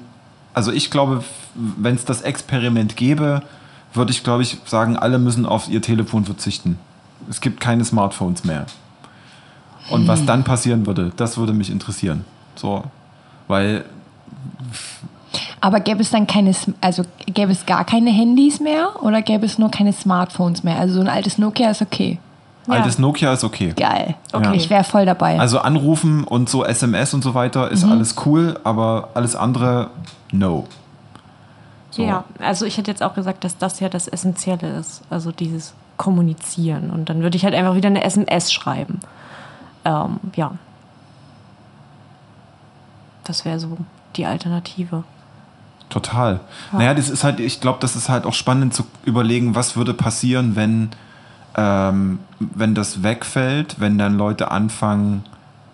Also ich glaube, wenn es das Experiment gäbe, würde ich, glaube ich, sagen, alle müssen auf ihr Telefon verzichten. Es gibt keine Smartphones mehr. Und was dann passieren würde, das würde mich interessieren. So, weil Aber gäbe es dann keine, also gäbe es gar keine Handys mehr oder gäbe es nur keine Smartphones mehr? Also so ein altes Nokia ist okay. altes Nokia ist okay. Geil. Okay. Ich wäre voll dabei. Also anrufen und so SMS und so weiter ist alles cool, aber alles andere no. So. Ja, also ich hätte jetzt auch gesagt, dass das ja das Essentielle ist. Also dieses Kommunizieren. Und dann würde ich halt einfach wieder eine SMS schreiben. Ähm, ja. Das wäre so die Alternative. Total. Naja, das ist halt, ich glaube, das ist halt auch spannend zu überlegen, was würde passieren, wenn, ähm, wenn das wegfällt, wenn dann Leute anfangen,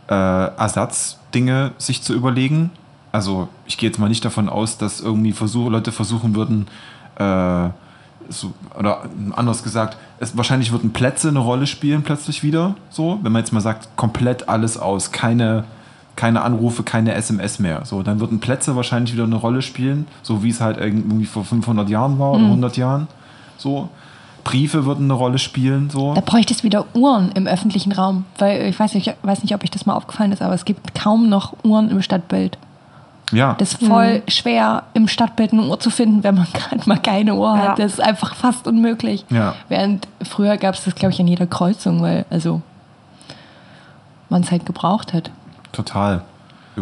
äh, Ersatzdinge sich zu überlegen. Also ich gehe jetzt mal nicht davon aus, dass irgendwie Versuch, Leute versuchen würden, äh, so, oder anders gesagt, es, wahrscheinlich würden Plätze eine Rolle spielen plötzlich wieder. So, wenn man jetzt mal sagt, komplett alles aus, keine, keine Anrufe, keine SMS mehr. So, dann würden Plätze wahrscheinlich wieder eine Rolle spielen, so wie es halt irgendwie vor 500 Jahren war oder 100 Jahren. So, Briefe würden eine Rolle spielen. So, da bräuchte es wieder Uhren im öffentlichen Raum. Weil ich weiß nicht, ich weiß nicht, ob euch das mal aufgefallen ist, aber es gibt kaum noch Uhren im Stadtbild. Ja. Das ist voll schwer, im Stadtbild eine Uhr zu finden, wenn man gerade mal keine Uhr hat. Ja. Das ist einfach fast unmöglich. Ja. Während früher gab es das, glaube ich, an jeder Kreuzung, weil also man es halt gebraucht hat. Total.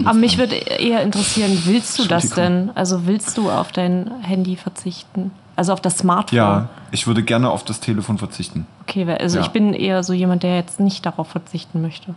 Aber mich würde eher interessieren, willst du das denn? Also willst du auf dein Handy verzichten? Also auf das Smartphone? Ja, ich würde gerne auf das Telefon verzichten. Okay, weil- also Ja. ich bin eher so jemand, der jetzt nicht darauf verzichten möchte.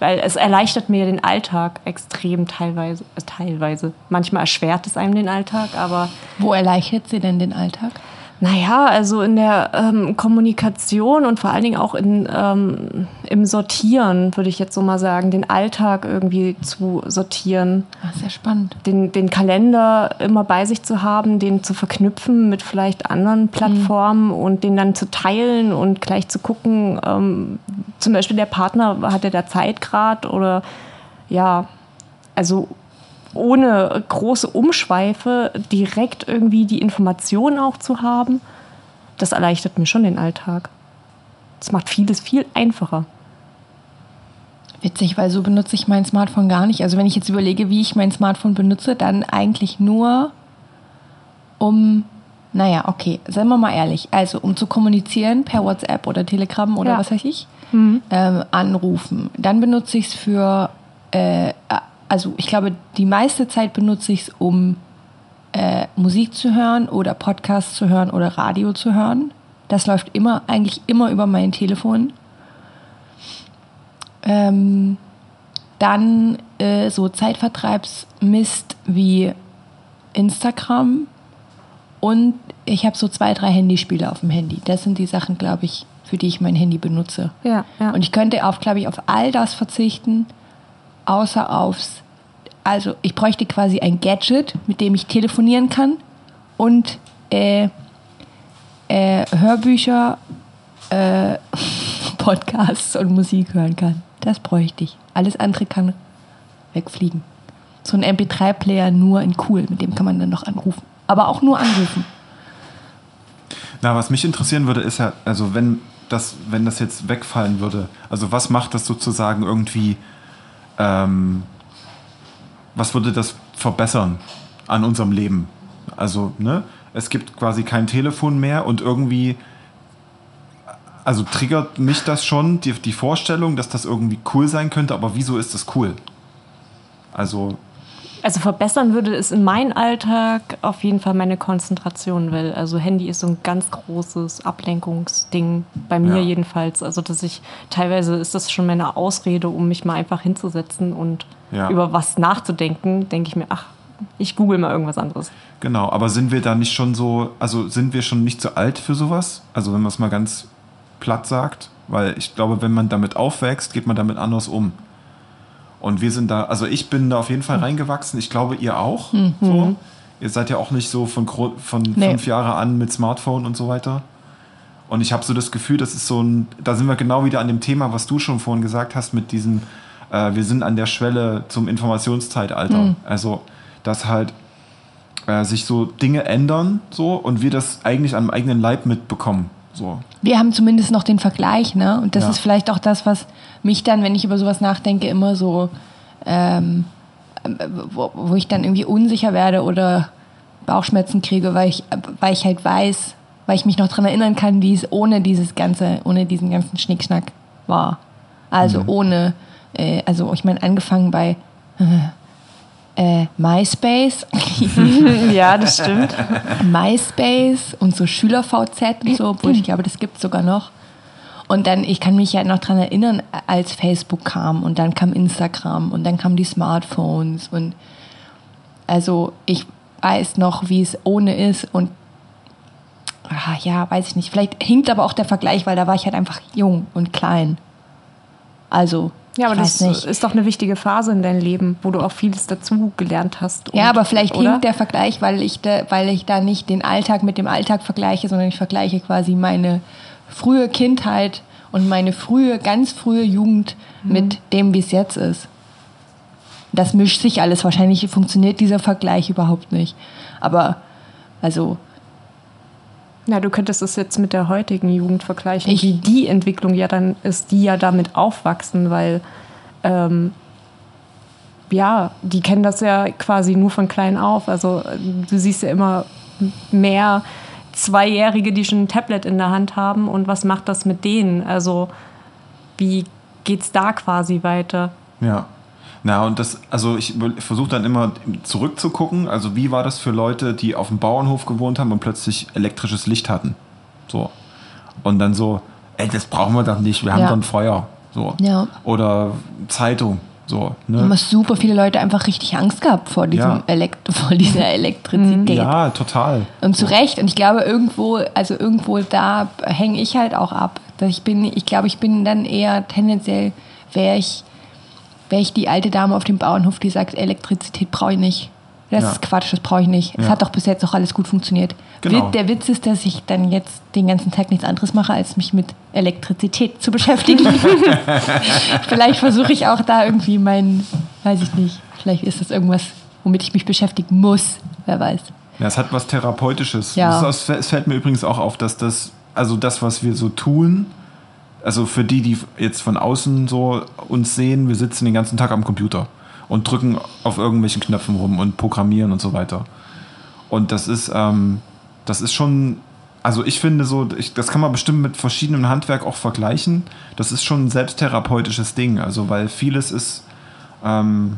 Weil es erleichtert mir den Alltag extrem teilweise. Äh, teilweise. Manchmal erschwert es einem den Alltag, aber Wo erleichtert sie denn den Alltag? Naja, also in der ähm, Kommunikation und vor allen Dingen auch in, ähm, im Sortieren, würde ich jetzt so mal sagen, den Alltag irgendwie zu sortieren. Ah, sehr spannend. den, den Kalender immer bei sich zu haben, den zu verknüpfen mit vielleicht anderen Plattformen und den dann zu teilen und gleich zu gucken, ähm, zum Beispiel der Partner, hat er da Zeit gerade oder ja, also ohne große Umschweife direkt irgendwie die Informationen auch zu haben, das erleichtert mir schon den Alltag. Das macht vieles viel einfacher. Witzig, weil so benutze ich mein Smartphone gar nicht. Also wenn ich jetzt überlege, wie ich mein Smartphone benutze, dann eigentlich nur um, naja, okay, seien wir mal ehrlich, also um zu kommunizieren per WhatsApp oder Telegram oder Ja. was weiß ich, ähm, anrufen. Dann benutze ich es für, äh, also ich glaube, die meiste Zeit benutze ich es, um äh, Musik zu hören oder Podcast zu hören oder Radio zu hören. Das läuft immer, eigentlich immer über mein Telefon. Ähm, dann äh, so Zeitvertreibsmist wie Instagram und ich habe so zwei, drei Handyspiele auf dem Handy. Das sind die Sachen, glaube ich, für die ich mein Handy benutze. Ja, ja. Und ich könnte auf, glaube ich, auf all das verzichten, außer aufs. Also ich bräuchte quasi ein Gadget, mit dem ich telefonieren kann und äh, äh, Hörbücher, äh, Podcasts und Musik hören kann. Das bräuchte ich. Alles andere kann wegfliegen. So ein MP3-Player nur in cool, mit dem kann man dann noch anrufen. Aber auch nur anrufen. Na, was mich interessieren würde, ist ja, also wenn das, wenn das jetzt wegfallen würde, also was macht das sozusagen irgendwie, ähm, was würde das verbessern an unserem Leben? Also, ne, es gibt quasi kein Telefon mehr und irgendwie, also triggert mich das schon, die, die Vorstellung, dass das irgendwie cool sein könnte, aber wieso ist das cool? Also, Also verbessern würde es in meinem Alltag auf jeden Fall meine Konzentration, weil also Handy ist so ein ganz großes Ablenkungsding bei mir Ja. jedenfalls. Also dass ich teilweise ist das schon meine Ausrede, um mich mal einfach hinzusetzen und Ja. über was nachzudenken, denke ich mir, ach, ich google mal irgendwas anderes. Genau, aber sind wir da nicht schon so, also sind wir schon nicht zu alt für sowas? Also wenn man es mal ganz platt sagt, weil ich glaube, wenn man damit aufwächst, geht man damit anders um. Und wir sind da, also ich bin da auf jeden Fall reingewachsen. Ich glaube, ihr auch. So. Ihr seid ja auch nicht so von, von Nee. fünf Jahre an mit Smartphone und so weiter. Und ich habe so das Gefühl, das ist so ein, da sind wir genau wieder an dem Thema, was du schon vorhin gesagt hast, mit diesem, äh, wir sind an der Schwelle zum Informationszeitalter. Also, dass halt äh, sich so Dinge ändern so und wir das eigentlich am eigenen Leib mitbekommen. So. Wir haben zumindest noch den Vergleich, ne? Und das Ja. ist vielleicht auch das, was mich dann, wenn ich über sowas nachdenke, immer so, ähm, äh, wo, wo ich dann irgendwie unsicher werde oder Bauchschmerzen kriege, weil ich, weil ich halt weiß, weil ich mich noch dran erinnern kann, wie es ohne dieses ganze, ohne diesen ganzen Schnickschnack war. Also ohne, äh, also ich meine, angefangen bei äh, MySpace. ja, das stimmt. MySpace und so Schüler-VZ und so, obwohl ich glaube, das gibt es sogar noch. Und dann, ich kann mich ja noch dran erinnern, als Facebook kam und dann kam Instagram und dann kamen die Smartphones und also ich weiß noch, wie es ohne ist und ah, ja, weiß ich nicht. Vielleicht hinkt aber auch der Vergleich, weil da war ich halt einfach jung und klein. Also, Ja, aber das nicht. ist doch eine wichtige Phase in deinem Leben, wo du auch vieles dazu gelernt hast. Ja, und- aber vielleicht oder? hinkt der Vergleich, weil ich, da, weil ich da nicht den Alltag mit dem Alltag vergleiche, sondern ich vergleiche quasi meine frühe Kindheit und meine frühe, ganz frühe Jugend mit dem, wie es jetzt ist. Das mischt sich alles. Wahrscheinlich funktioniert dieser Vergleich überhaupt nicht. Aber, also, Ja, du könntest es jetzt mit der heutigen Jugend vergleichen, Ich- wie die Entwicklung ja dann ist, die ja damit aufwachsen, weil ähm, ja, die kennen das ja quasi nur von klein auf. Also du siehst ja immer mehr Zweijährige, die schon ein Tablet in der Hand haben und was macht das mit denen? Also wie geht's da quasi weiter? Ja. Na, und das, also ich versuche dann immer zurückzugucken, also wie war das für Leute, die auf dem Bauernhof gewohnt haben und plötzlich elektrisches Licht hatten. So. Und dann so, ey, das brauchen wir doch nicht, wir haben Ja. dann Feuer. So. Ja. Oder Zeitung. So. Ne? haben super viele Leute einfach richtig Angst gehabt vor, diesem Ja. Elekt vor dieser Elektrizität. Ja, total. Und zu Recht. Und ich glaube, irgendwo, also irgendwo da hänge ich halt auch ab. Ich bin, ich glaube, ich bin dann eher tendenziell, wäre ich, wäre ich die alte Dame auf dem Bauernhof, die sagt, Elektrizität brauche ich nicht. Das Ja. ist Quatsch, das brauche ich nicht. Es Ja. hat doch bis jetzt auch alles gut funktioniert. Genau. Der Witz ist, dass ich dann jetzt den ganzen Tag nichts anderes mache, als mich mit Elektrizität zu beschäftigen. vielleicht versuche ich auch da irgendwie mein, weiß ich nicht, vielleicht ist das irgendwas, womit ich mich beschäftigen muss. Wer weiß. Ja, es hat was Therapeutisches. Ja. Das es fällt mir übrigens auch auf, dass das, also das, was wir so tun, also für die, die jetzt von außen so uns sehen, wir sitzen den ganzen Tag am Computer und drücken auf irgendwelchen Knöpfen rum und programmieren und so weiter. Und das ist, ähm, das ist schon, also ich finde so, ich, das kann man bestimmt mit verschiedenem Handwerk auch vergleichen. Das ist schon ein selbsttherapeutisches Ding, also weil vieles ist, ähm,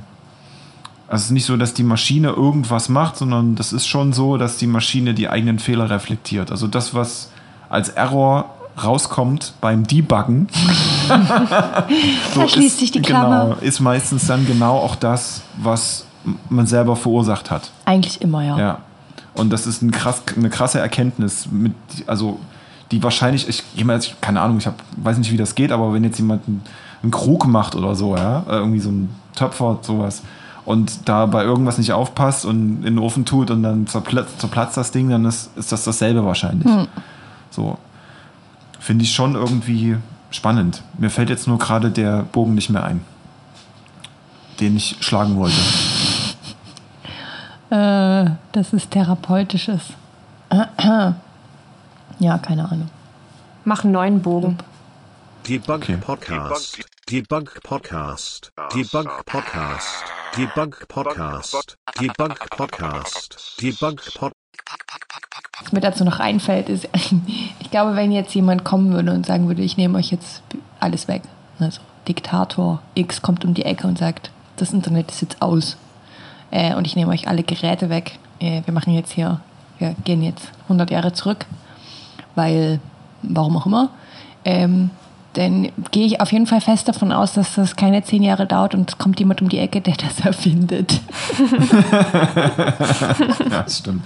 also es ist nicht so, dass die Maschine irgendwas macht, sondern das ist schon so, dass die Maschine die eigenen Fehler reflektiert. Also das, was als Error rauskommt beim Debuggen, so Da schließt sich die Klammer. Genau, ist meistens dann genau auch das, was man selber verursacht hat. Eigentlich immer, ja. Ja. Und das ist ein krass, eine krasse Erkenntnis, mit, also die wahrscheinlich, ich, ich keine Ahnung, ich hab, weiß nicht, wie das geht, aber wenn jetzt jemand einen, einen Krug macht oder so, ja, äh, irgendwie so ein Töpfer, sowas, und da bei irgendwas nicht aufpasst und in den Ofen tut und dann zerplatzt, zerplatzt das Ding, dann ist, ist das dasselbe wahrscheinlich. So. Finde ich schon irgendwie spannend. Mir fällt jetzt nur gerade der Bogen nicht mehr ein, den ich schlagen wollte. Äh, das ist therapeutisches. ja, keine Ahnung. Mach einen neuen Bogen. Debug Okay. Podcast. Debug Podcast. Debug Podcast. Debug Podcast. Debug Podcast. Debug Podcast. Was mir dazu noch einfällt, ist, ich glaube, wenn jetzt jemand kommen würde und sagen würde, ich nehme euch jetzt alles weg. Also Diktator X kommt um die Ecke und sagt, das Internet ist jetzt aus. Äh, und ich nehme euch alle Geräte weg. Äh, wir machen jetzt hier, wir gehen jetzt 100 Jahre zurück, weil, warum auch immer. Ähm, dann gehe ich auf jeden Fall fest davon aus, dass das keine zehn Jahre dauert und es kommt jemand um die Ecke, der das erfindet. Ja, das stimmt.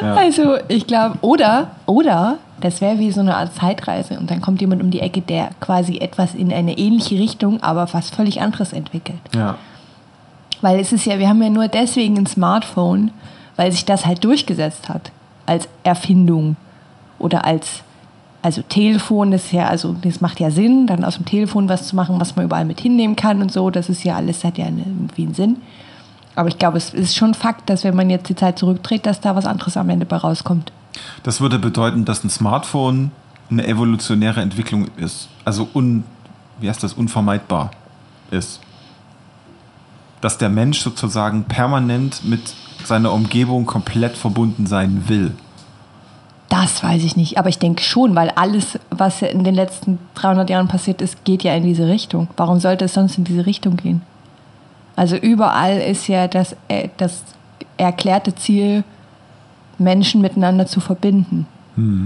Also ich glaube, oder, oder, das wäre wie so eine Art Zeitreise und dann kommt jemand um die Ecke, der quasi etwas in eine ähnliche Richtung, aber was völlig anderes entwickelt. Ja. Weil es ist ja, wir haben ja nur deswegen ein Smartphone, weil sich das halt durchgesetzt hat als Erfindung oder als also Telefon, ist ja, also das macht ja Sinn, dann aus dem Telefon was zu machen, was man überall mit hinnehmen kann und so, das ist ja alles, hat ja irgendwie einen Sinn. Aber ich glaube, es ist schon Fakt, dass wenn man jetzt die Zeit zurückdreht, dass da was anderes am Ende bei rauskommt. Das würde bedeuten, dass ein Smartphone eine evolutionäre Entwicklung ist. Also un, wie heißt das, unvermeidbar ist. Dass der Mensch sozusagen permanent mit seiner Umgebung komplett verbunden sein will. Das weiß ich nicht, aber ich denke schon, weil alles, was in den letzten 300 Jahren passiert ist, geht ja in diese Richtung. Warum sollte es sonst in diese Richtung gehen? Also überall ist ja das, äh, das erklärte Ziel, Menschen miteinander zu verbinden.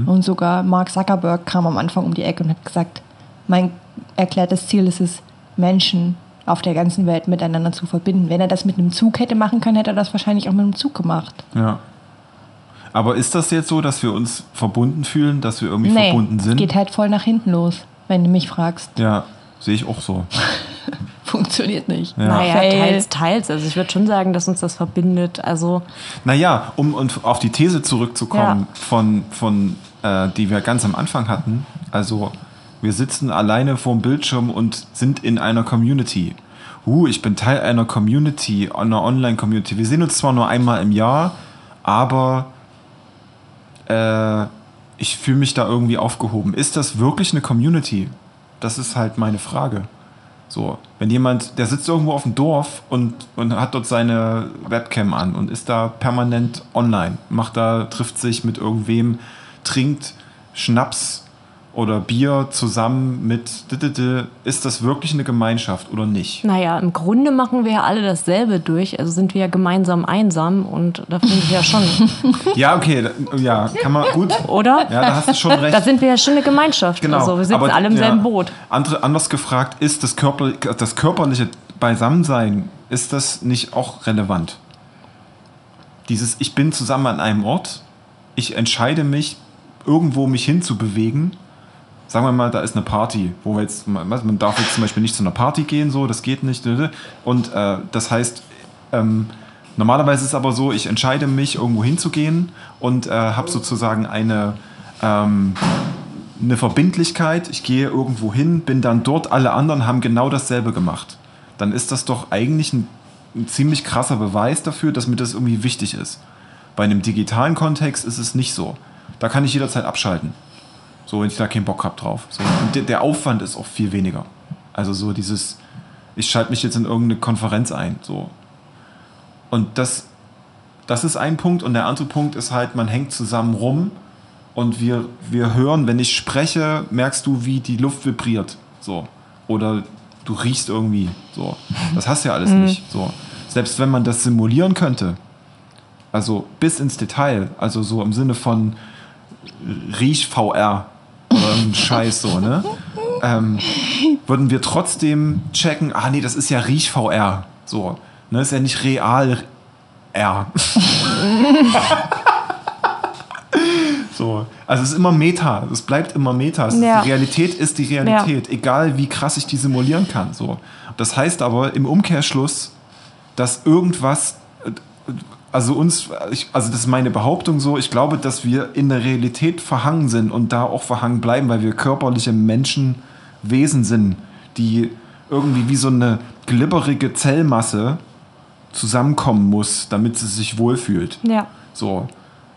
Und sogar Mark Zuckerberg kam am Anfang um die Ecke und hat gesagt, mein erklärtes Ziel ist es, Menschen auf der ganzen Welt miteinander zu verbinden. Wenn er das mit einem Zug hätte machen können, hätte er das wahrscheinlich auch mit einem Zug gemacht. Ja. Aber ist das jetzt so, dass wir uns verbunden fühlen, dass wir irgendwie Nee, verbunden es sind? geht halt voll nach hinten los, wenn du mich fragst. ja, sehe ich auch so. Funktioniert nicht. Ja. Naja, teils, teils. Also ich würde schon sagen, dass uns das verbindet. Also Naja, um und auf die These zurückzukommen, von, von äh, die wir ganz am Anfang hatten, also wir sitzen alleine vorm Bildschirm und sind in einer Community. Uh, ich bin Teil einer Community, einer Online-Community. Wir sehen uns zwar nur einmal im Jahr, aber äh, ich fühle mich da irgendwie aufgehoben. Ist das wirklich eine Community? Das ist halt meine Frage. So, wenn jemand, der sitzt irgendwo auf dem Dorf und, und hat dort seine Webcam an und ist da permanent online, macht da, trifft sich mit irgendwem, trinkt Schnaps oder Bier zusammen mit, ist das wirklich eine Gemeinschaft oder nicht? Naja, im Grunde machen wir ja alle dasselbe durch, also sind wir ja gemeinsam einsam und da finde ich ja schon, Ja, okay, ja, kann man, gut. oder? Ja, da hast du schon recht. Da sind wir ja schon eine Gemeinschaft. Genau. Also wir sitzen aber, alle im selben ja, Boot. Andere, anders gefragt, ist das, Körper, das körperliche Beisammensein, ist das nicht auch relevant? Dieses, ich bin zusammen an einem Ort, ich entscheide mich, irgendwo mich hinzubewegen. Sagen wir mal, da ist eine Party, wo wir jetzt, man darf jetzt zum Beispiel nicht zu einer Party gehen, so, das geht nicht. Und äh, das heißt, ähm, normalerweise ist es aber so, ich entscheide mich, irgendwo hinzugehen und äh, habe sozusagen eine, ähm, eine Verbindlichkeit, ich gehe irgendwo hin, bin dann dort, alle anderen haben genau dasselbe gemacht. Dann ist das doch eigentlich ein, ein ziemlich krasser Beweis dafür, dass mir das irgendwie wichtig ist. Bei einem digitalen Kontext ist es nicht so. Da kann ich jederzeit abschalten. So, wenn ich da keinen Bock habe drauf. So. Und der, der Aufwand ist auch viel weniger. Also so dieses, ich schalte mich jetzt in irgendeine Konferenz ein. So. Und das, das ist ein Punkt. Und der andere Punkt ist halt, man hängt zusammen rum und wir, wir hören, wenn ich spreche, merkst du, wie die Luft vibriert. So. Oder du riechst irgendwie. So. Das hast du ja alles nicht. So. Selbst wenn man das simulieren könnte, also bis ins Detail, also so im Sinne von Riech-VR oder ein Scheiß so, ne? Ähm, würden wir trotzdem checken, ah nee, das ist ja Riech-VR. So. Ne, ist ja nicht real R. so. Also es ist immer Meta, es bleibt immer Meta. Ja. Die Realität ist die Realität, egal wie krass ich die simulieren kann. So. Das heißt aber im Umkehrschluss, dass irgendwas, also uns, ich, also das ist meine Behauptung so, ich glaube, dass wir in der Realität verhangen sind und da auch verhangen bleiben, weil wir körperliche Menschenwesen sind, die irgendwie wie so eine glibberige Zellmasse zusammenkommen muss, damit sie sich wohlfühlt. Ja. So.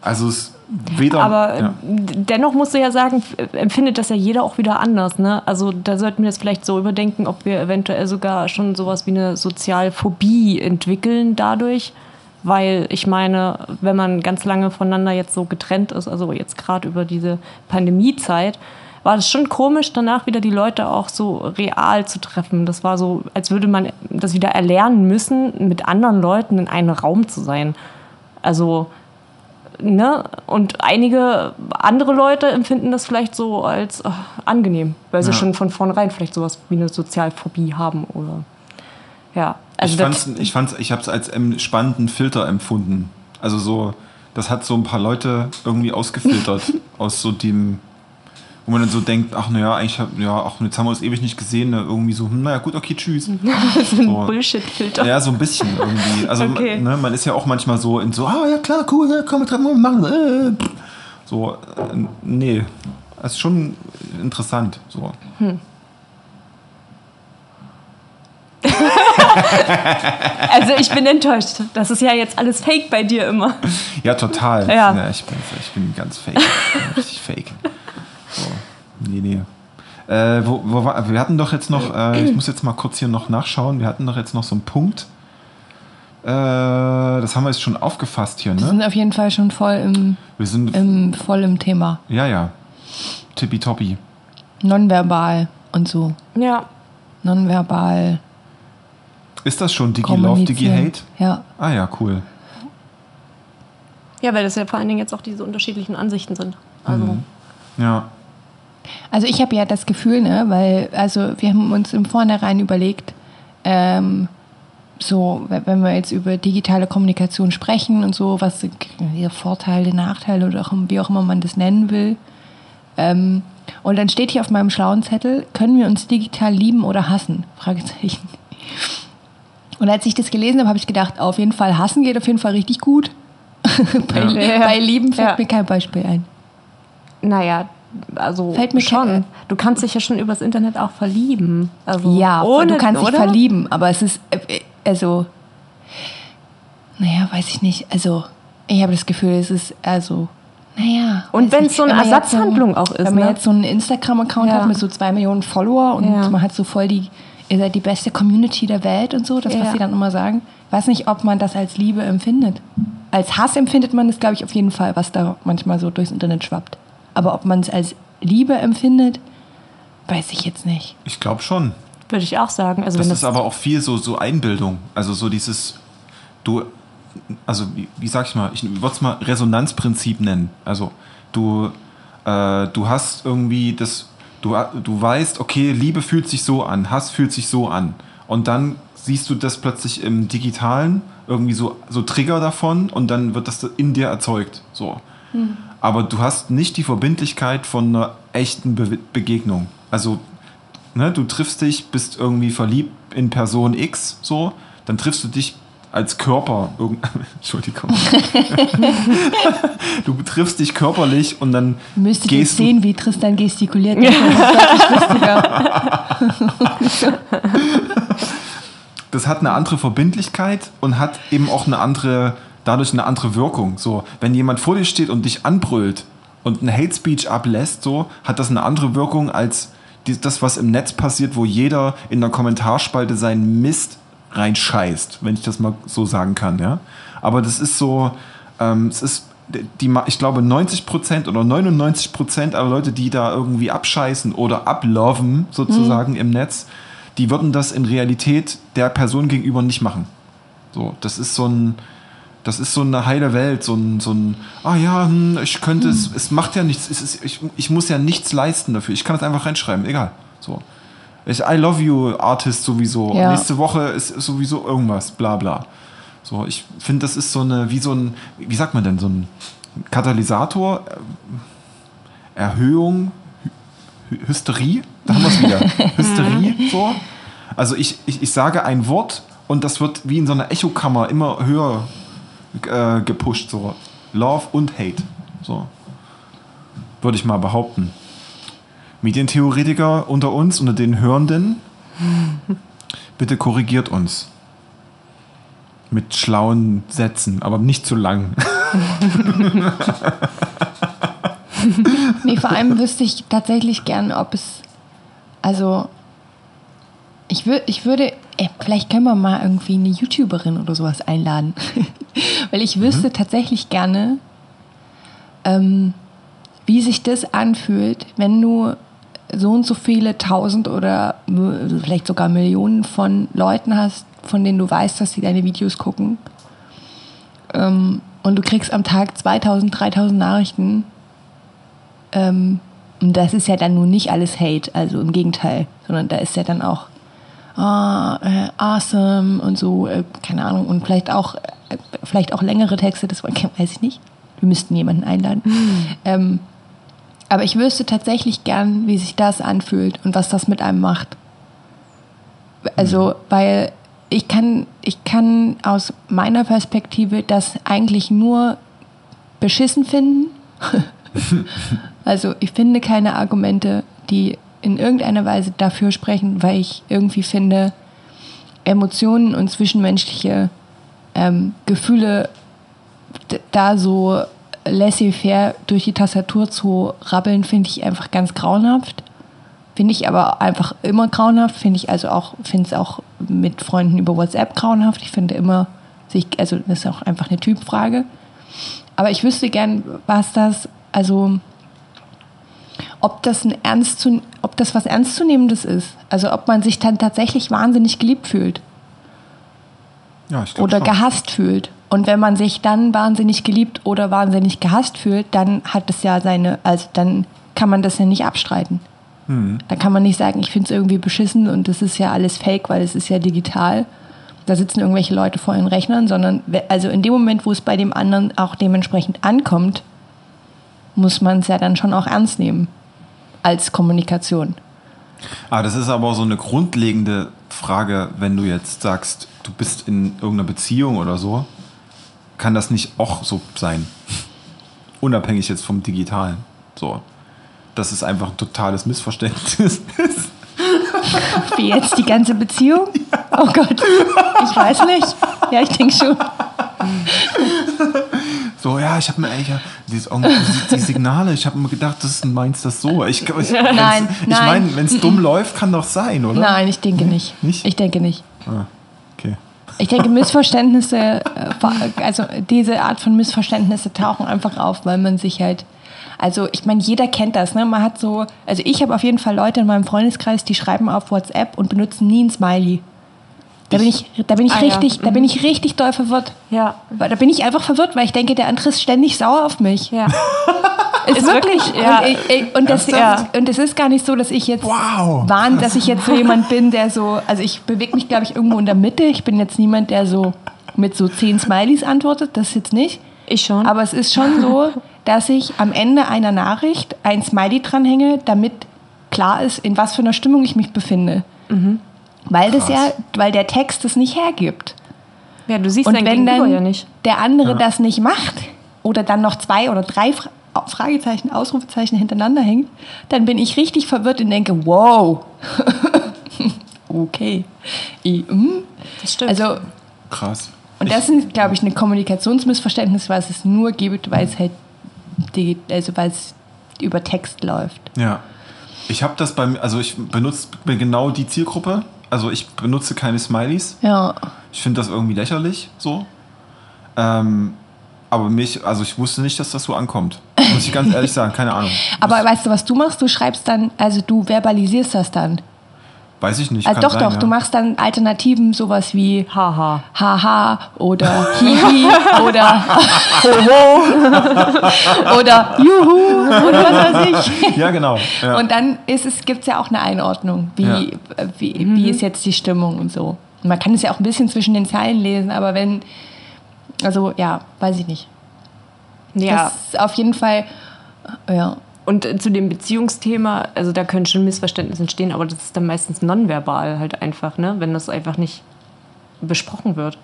Also es weder. Aber ja. dennoch musst du ja sagen, empfindet das ja jeder auch wieder anders. Ne? Also da sollten wir jetzt vielleicht so überdenken, ob wir eventuell sogar schon sowas wie eine Sozialphobie entwickeln dadurch. Weil ich meine, wenn man ganz lange voneinander jetzt so getrennt ist, also jetzt gerade über diese Pandemiezeit, war das schon komisch, danach wieder die Leute auch so real zu treffen. Das war so, als würde man das wieder erlernen müssen, mit anderen Leuten in einem Raum zu sein. Also Ne? Und einige andere Leute empfinden das vielleicht so als äh, angenehm, weil sie Ja. schon von vornherein vielleicht sowas wie eine Sozialphobie haben oder ja. Also ich fand's, ich fand's, ich habe es als spannenden Filter empfunden. Also so, das hat so ein paar Leute irgendwie ausgefiltert aus so dem, wo man dann so denkt, ach naja, eigentlich hab, ja, ach jetzt haben wir uns ewig nicht gesehen, ne? irgendwie so, hm, naja gut, okay, tschüss. so. Bullshit-Filter. Ja, so ein bisschen irgendwie. Also Okay. ne, man ist ja auch manchmal so in so, ah ja klar, cool, ja, komm, wir treffen uns, machen. Äh. So, äh, nee, das ist schon interessant. So. Also ich bin enttäuscht. Das ist ja jetzt alles Fake bei dir immer. Ja, total. Ja. ich, bin, ich bin ganz fake. Ich bin richtig fake. So. Nee, nee. Äh, wo, wo war, wir hatten doch jetzt noch, äh, ich muss jetzt mal kurz hier noch nachschauen, wir hatten doch jetzt noch so einen Punkt. Äh, das haben wir jetzt schon aufgefasst hier, Wir ne? sind auf jeden Fall schon voll im, Wir sind, im, voll im Thema. ja, ja. Tippitoppi. Nonverbal und so. Ja. Nonverbal. Ist das schon Digi-Love. Digi-Hate? Ja. Ah ja, cool. Ja, weil das ja vor allen Dingen jetzt auch diese unterschiedlichen Ansichten sind. Also Ja. Also ich habe ja das Gefühl, ne, weil, also wir haben uns im Vornherein überlegt, ähm, so, we- wenn wir jetzt über digitale Kommunikation sprechen und so, was sind die Vorteile, Nachteile oder auch, wie auch immer man das nennen will. Ähm, und dann steht hier auf meinem schlauen Zettel, können wir uns digital lieben oder hassen? Fragezeichen. Und als ich das gelesen habe, habe ich gedacht, auf jeden Fall hassen geht auf jeden Fall richtig gut. bei, Ja. bei lieben fällt Ja. mir kein Beispiel ein. naja, also Fällt mir schon. Du kannst dich ja schon übers Internet auch verlieben. Also Ja, ohne, du kannst dich oder? verlieben, aber es ist, äh, äh, also, naja, weiß ich nicht. Also, ich habe das Gefühl, es ist, also, naja. Und wenn's nicht, so eine wenn Ersatzhandlung jetzt auch ist, Wenn man ne? jetzt so einen Instagram-Account Ja. hat mit so zwei Millionen Follower und man hat so voll die ihr seid die beste Community der Welt und so, das, was Ja. sie dann immer sagen. Ich weiß nicht, ob man das als Liebe empfindet. Als Hass empfindet man es, glaube ich, auf jeden Fall, was da manchmal so durchs Internet schwappt. Aber ob man es als Liebe empfindet, weiß ich jetzt nicht. Ich glaube schon. Würde ich auch sagen. Also Das wenn ist aber auch viel so, so Einbildung. Also so dieses, du, also wie, wie sag ich mal, ich würde es mal Resonanzprinzip nennen. Also du, äh, du hast irgendwie das, du, du weißt, okay, Liebe fühlt sich so an, Hass fühlt sich so an. Und dann siehst du das plötzlich im Digitalen, irgendwie so, so Trigger davon und dann wird das in dir erzeugt. So. Aber du hast nicht die Verbindlichkeit von einer echten Be Begegnung. Also ne, du triffst dich, bist irgendwie verliebt in Person X, so, dann triffst du dich als Körper, Entschuldigung. du triffst dich körperlich und dann Müsstet ihr du, sehen, wie Tristan gestikuliert. Das hat eine andere Verbindlichkeit und hat eben auch eine andere, dadurch eine andere Wirkung. So, wenn jemand vor dir steht und dich anbrüllt und ein Hate Speech ablässt, so, hat das eine andere Wirkung als das, was im Netz passiert, wo jeder in der Kommentarspalte seinen Mist reinscheißt, wenn ich das mal so sagen kann, ja. Aber das ist so, ähm, es ist die, ich glaube 90% oder 99% aller Leute, die da irgendwie abscheißen oder abloven sozusagen im Netz, die würden das in Realität der Person gegenüber nicht machen. So, das ist so ein, das ist so eine heile Welt, so ein, so ein ah ja, hm, ich könnte es, es macht ja nichts, es ist, ich, ich muss ja nichts leisten dafür, ich kann es einfach reinschreiben, egal. So. Ich, I love you, Artist sowieso. Ja. Nächste Woche ist sowieso irgendwas, bla bla. So, ich finde, das ist so eine, wie so ein, wie sagt man denn, so ein Katalysator, äh, Erhöhung, Hy Hysterie, da haben wir es wieder. Hysterie, so. Also ich, ich, ich sage ein Wort und das wird wie in so einer Echokammer immer höher äh, gepusht, so. Love und Hate, so. Würde ich mal behaupten. Medientheoretiker unter uns, unter den Hörenden, bitte korrigiert uns. Mit schlauen Sätzen, aber nicht zu lang. Nee, vor allem wüsste ich tatsächlich gern, ob es. Also. Ich, wür, ich würde. Ey, vielleicht können wir mal irgendwie eine YouTuberin oder sowas einladen. Weil ich wüsste tatsächlich gerne, ähm, wie sich das anfühlt, wenn du so und so viele tausend oder m- vielleicht sogar Millionen von Leuten hast, von denen du weißt, dass sie deine Videos gucken. Ähm, und du kriegst am Tag 2000, 3000 Nachrichten ähm, und das ist ja dann nun nicht alles Hate, also im Gegenteil, sondern da ist ja dann auch ah, äh, awesome und so, äh, keine Ahnung, und vielleicht auch, äh, vielleicht auch längere Texte, das weiß ich nicht. Wir müssten jemanden einladen. Ähm, aber ich wüsste tatsächlich gern, wie sich das anfühlt und was das mit einem macht. Also, weil ich kann, ich kann aus meiner Perspektive das eigentlich nur beschissen finden. also ich finde keine Argumente, die in irgendeiner Weise dafür sprechen, weil ich irgendwie finde, Emotionen und zwischenmenschliche ähm, Gefühle da so laissez-faire durch die Tastatur zu rabbeln, finde ich einfach ganz grauenhaft. Finde ich aber einfach immer grauenhaft. Finde ich also auch, finde es auch mit Freunden über WhatsApp grauenhaft. Ich finde immer, sich, also das ist auch einfach eine Typfrage. Aber ich wüsste gern, was das, also ob das ein ernst zu, ob das was ernstzunehmendes ist. Also ob man sich dann tatsächlich wahnsinnig geliebt fühlt Ja, ich oder schon. gehasst fühlt. Und wenn man sich dann wahnsinnig geliebt oder wahnsinnig gehasst fühlt, dann hat es ja seine, also dann kann man das ja nicht abstreiten. Dann kann man nicht sagen, ich finde es irgendwie beschissen und das ist ja alles fake, weil es ist ja digital. Da sitzen irgendwelche Leute vor ihren Rechnern, sondern also in dem Moment, wo es bei dem anderen auch dementsprechend ankommt, muss man es ja dann schon auch ernst nehmen als Kommunikation. Ah, das ist aber so eine grundlegende Frage, wenn du jetzt sagst, du bist in irgendeiner Beziehung oder so, kann das nicht auch so sein? Unabhängig jetzt vom Digitalen. So. Das ist einfach ein totales Missverständnis. Wie jetzt die ganze Beziehung? Oh Gott, ich weiß nicht. Ja, ich denke schon. so, ja, ja, ich habe mir eigentlich die, die Signale, ich habe mir gedacht, das meinst das so. Ich, ich, wenn's- Nein, ich nein. meine, wenn es dumm läuft, kann doch sein, oder? Nein, ich denke nicht. Nicht? Ich denke nicht. Ah. Ich denke, Missverständnisse, äh, also diese Art von Missverständnisse tauchen einfach auf, weil man sich halt, also ich meine, jeder kennt das, ne? Man hat so, also ich habe auf jeden Fall Leute in meinem Freundeskreis, die schreiben auf WhatsApp und benutzen nie ein Smiley. Da bin ich, da bin ich Ah, ja. richtig, da bin ich richtig doll verwirrt. Ja. Da bin ich einfach verwirrt, weil ich denke, der andere ist ständig sauer auf mich. Ja. Ist, wirklich. wirklich, ja. Und, ich, und, das, Ernsthaft? und es ist gar nicht so, dass ich jetzt Wow. warn, dass ich jetzt so jemand bin, der so, also ich bewege mich, glaube ich, irgendwo in der Mitte. Ich bin jetzt niemand, der so mit so zehn Smileys antwortet, das jetzt nicht. Ich schon. Aber es ist schon so, dass ich am Ende einer Nachricht ein Smiley dranhänge, damit klar ist, in was für einer Stimmung ich mich befinde. Weil das ja, weil der Text es nicht hergibt. ja, du siehst Und dein wenn dann ja nicht. der andere das nicht macht oder dann noch zwei oder drei Fra Fragezeichen, Ausrufezeichen hintereinander hängt, dann bin ich richtig verwirrt und denke, wow, okay. I, mm. Das stimmt. Also, Krass. und das ist, glaube ich, ein Kommunikationsmissverständnis, was es nur gibt, weil es halt, die, also weil es über Text läuft. Ja. Ich habe das beim, also ich benutze genau die Zielgruppe. Also ich benutze keine Smileys. Ja. Ich finde das irgendwie lächerlich so. Ähm, aber mich, also ich wusste nicht, dass das so ankommt. Muss ich ganz ehrlich sagen, keine Ahnung. Aber weißt du, was du machst? Du schreibst dann, also du verbalisierst das dann. Weiß ich nicht. Also kann doch, sein, doch, ja. du machst dann Alternativen, sowas wie Haha. Haha oder Hihi oder Hoho oder Juhu oder was weiß ich. Ja, genau. Ja. Und dann ist es, gibt es ja auch eine Einordnung, wie, Ja. wie, wie ist jetzt die Stimmung und so. Und man kann es ja auch ein bisschen zwischen den Zeilen lesen, aber wenn, also ja, weiß ich nicht. Ja. Das ist auf jeden Fall, ja. Und zu dem Beziehungsthema, also da können schon Missverständnisse entstehen, aber das ist dann meistens nonverbal halt einfach, ne? Wenn das einfach nicht besprochen wird.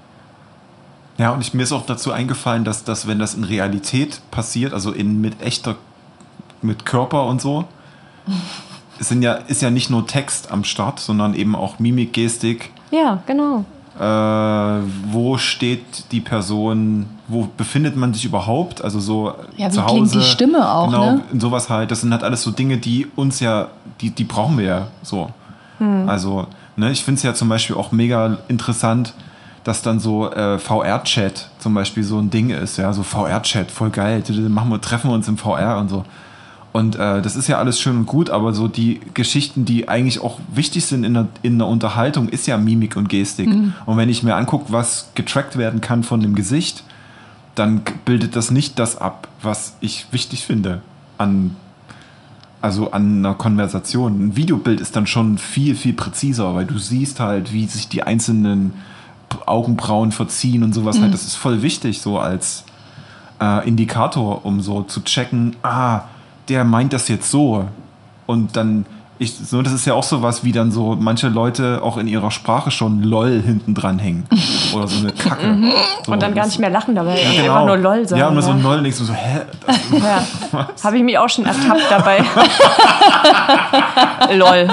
Ja, und ich, mir ist auch dazu eingefallen, dass, dass wenn das in Realität passiert, also in, mit echter, mit Körper und so, es sind ja, ist ja nicht nur Text am Start, sondern eben auch Mimik, Gestik. Ja, genau. Äh, wo steht die Person, wo befindet man sich überhaupt? Also so Ja, wie zu Hause. die Stimme auch, Genau, ne? sowas halt. Das sind halt alles so Dinge, die uns ja, die, die brauchen wir ja so. Hm. Also, ne, ich finde es ja zum Beispiel auch mega interessant, dass dann so äh, VR-Chat zum Beispiel so ein Ding ist, ja, so VR-Chat, voll geil, machen wir, treffen wir uns im VR und so. Und äh, das ist ja alles schön und gut, aber so die Geschichten, die eigentlich auch wichtig sind in der, in der Unterhaltung, ist ja Mimik und Gestik. Und wenn ich mir angucke, was getrackt werden kann von dem Gesicht, dann bildet das nicht das ab, was ich wichtig finde an, also an einer Konversation. Ein Videobild ist dann schon viel, viel präziser, weil du siehst halt, wie sich die einzelnen Augenbrauen verziehen und sowas halt. Das ist voll wichtig, so als äh, Indikator, um so zu checken, ah, der meint das jetzt so. Und dann, ich, so, das ist ja auch sowas, wie dann so manche Leute auch in ihrer Sprache schon LOL hinten dran hängen. Oder so eine Kacke. So, Und dann gar nicht mehr lachen dabei. ja, Einfach genau. nur LOL sagen. Ja, und so ja. ein LOL denkst du so, hä? Ja. Habe ich mich auch schon ertappt dabei. LOL.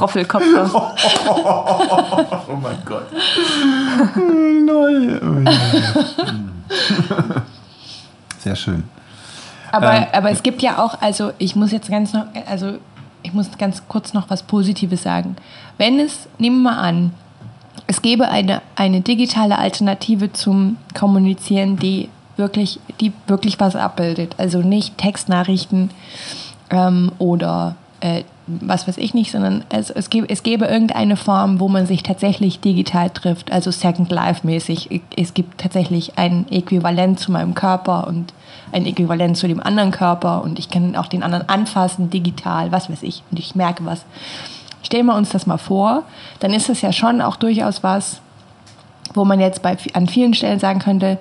Roffelkopf. oh mein Gott. LOL. Oh, ja. Sehr schön. Aber, Ähm, aber es gibt ja auch, also ich muss jetzt ganz noch, also ich muss ganz kurz noch was Positives sagen. Wenn es, nehmen wir mal an, es gäbe eine, eine digitale Alternative zum Kommunizieren, die wirklich, die wirklich was abbildet. Also nicht Textnachrichten ähm, oder äh, was weiß ich nicht, sondern es, es, gäbe, es gäbe irgendeine Form, wo man sich tatsächlich digital trifft, also Second Life-mäßig. Es gibt tatsächlich ein Äquivalent zu meinem Körper und ein Äquivalent zu dem anderen Körper und ich kann auch den anderen anfassen, digital, was weiß ich, und ich merke was. Stellen wir uns das mal vor, dann ist es ja schon auch durchaus was, wo man jetzt bei, an vielen Stellen sagen könnte,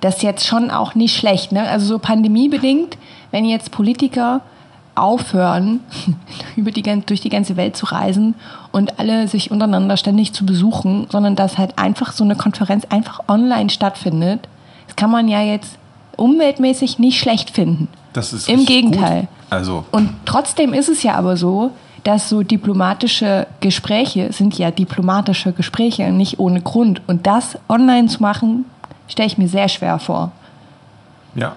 das ist jetzt schon auch nicht schlecht. Ne? Also so pandemiebedingt, wenn jetzt Politiker aufhören, über die, durch die ganze Welt zu reisen und alle sich untereinander ständig zu besuchen, sondern dass halt einfach so eine Konferenz einfach online stattfindet, das kann man ja jetzt umweltmäßig nicht schlecht finden. Das ist Im Gegenteil. Gut. Also, Und trotzdem ist es ja aber so, dass so diplomatische Gespräche sind ja diplomatische Gespräche, nicht ohne Grund. Und das online zu machen, stelle ich mir sehr schwer vor. Ja.